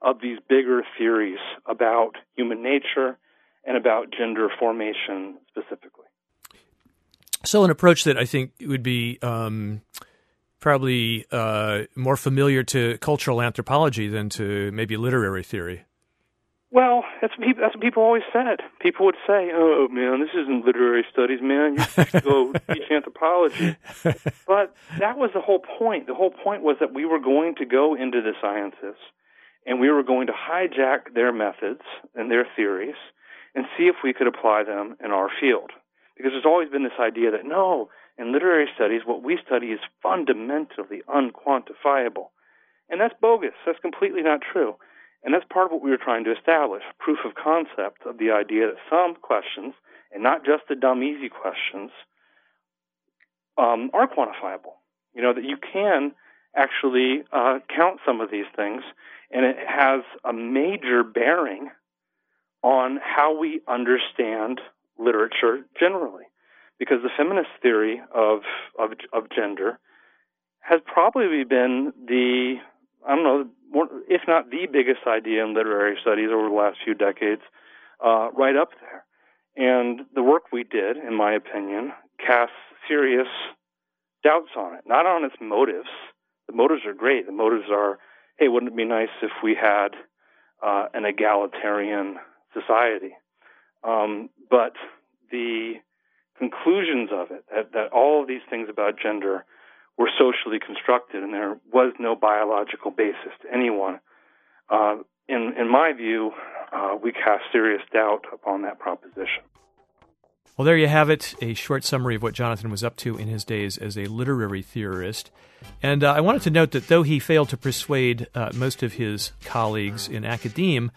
of these bigger theories about human nature and about gender formation specifically. So, an approach that I think would be um, probably uh, more familiar to cultural anthropology than to maybe literary theory. Well, that's what people, that's what people always said. People would say, "Oh man, this isn't literary studies, man. You should go teach anthropology." But that was the whole point. The whole point was that we were going to go into the sciences, and we were going to hijack their methods and their theories, and see if we could apply them in our field. Because there's always been this idea that no, in literary studies, what we study is fundamentally unquantifiable. And that's bogus. That's completely not true. And that's part of what we were trying to establish proof of concept of the idea that some questions, and not just the dumb, easy questions, um, are quantifiable. You know, that you can actually uh, count some of these things, and it has a major bearing on how we understand literature generally because the feminist theory of of, of gender has probably been the I don't know, if not the biggest idea in literary studies over the last few decades, uh, right up there. And the work we did, in my opinion, casts serious doubts on it, not on its motives. The motives are great. The motives are hey, wouldn't it be nice if we had uh, an egalitarian society? Um, but the conclusions of it, that, that all of these things about gender were socially constructed and there was no biological basis to anyone, uh, in, in my view, uh, we cast serious doubt upon that proposition. Well, there you have it, a short summary of what Jonathan was up to in his days as a literary theorist. And uh, I wanted to note that though he failed to persuade uh, most of his colleagues in academe,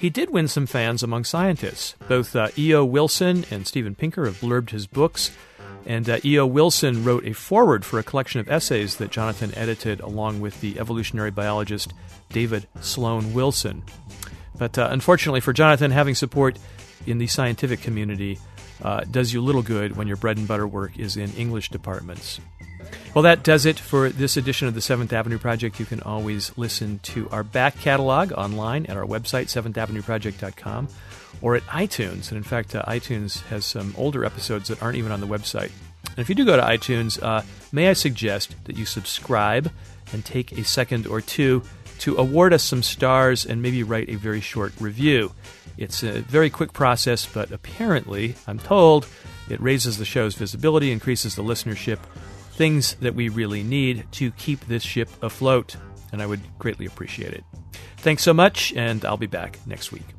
he did win some fans among scientists. Both uh, E.O. Wilson and Steven Pinker have blurbed his books, and uh, E.O. Wilson wrote a foreword for a collection of essays that Jonathan edited along with the evolutionary biologist David Sloan Wilson. But uh, unfortunately for Jonathan, having support in the scientific community uh, does you little good when your bread and butter work is in English departments. Well, that does it for this edition of the Seventh Avenue Project. You can always listen to our back catalog online at our website, seventhavenueproject.com, or at iTunes. And in fact, uh, iTunes has some older episodes that aren't even on the website. And if you do go to iTunes, uh, may I suggest that you subscribe and take a second or two to award us some stars and maybe write a very short review. It's a very quick process, but apparently, I'm told, it raises the show's visibility, increases the listenership, things that we really need to keep this ship afloat, and I would greatly appreciate it. Thanks so much, and I'll be back next week.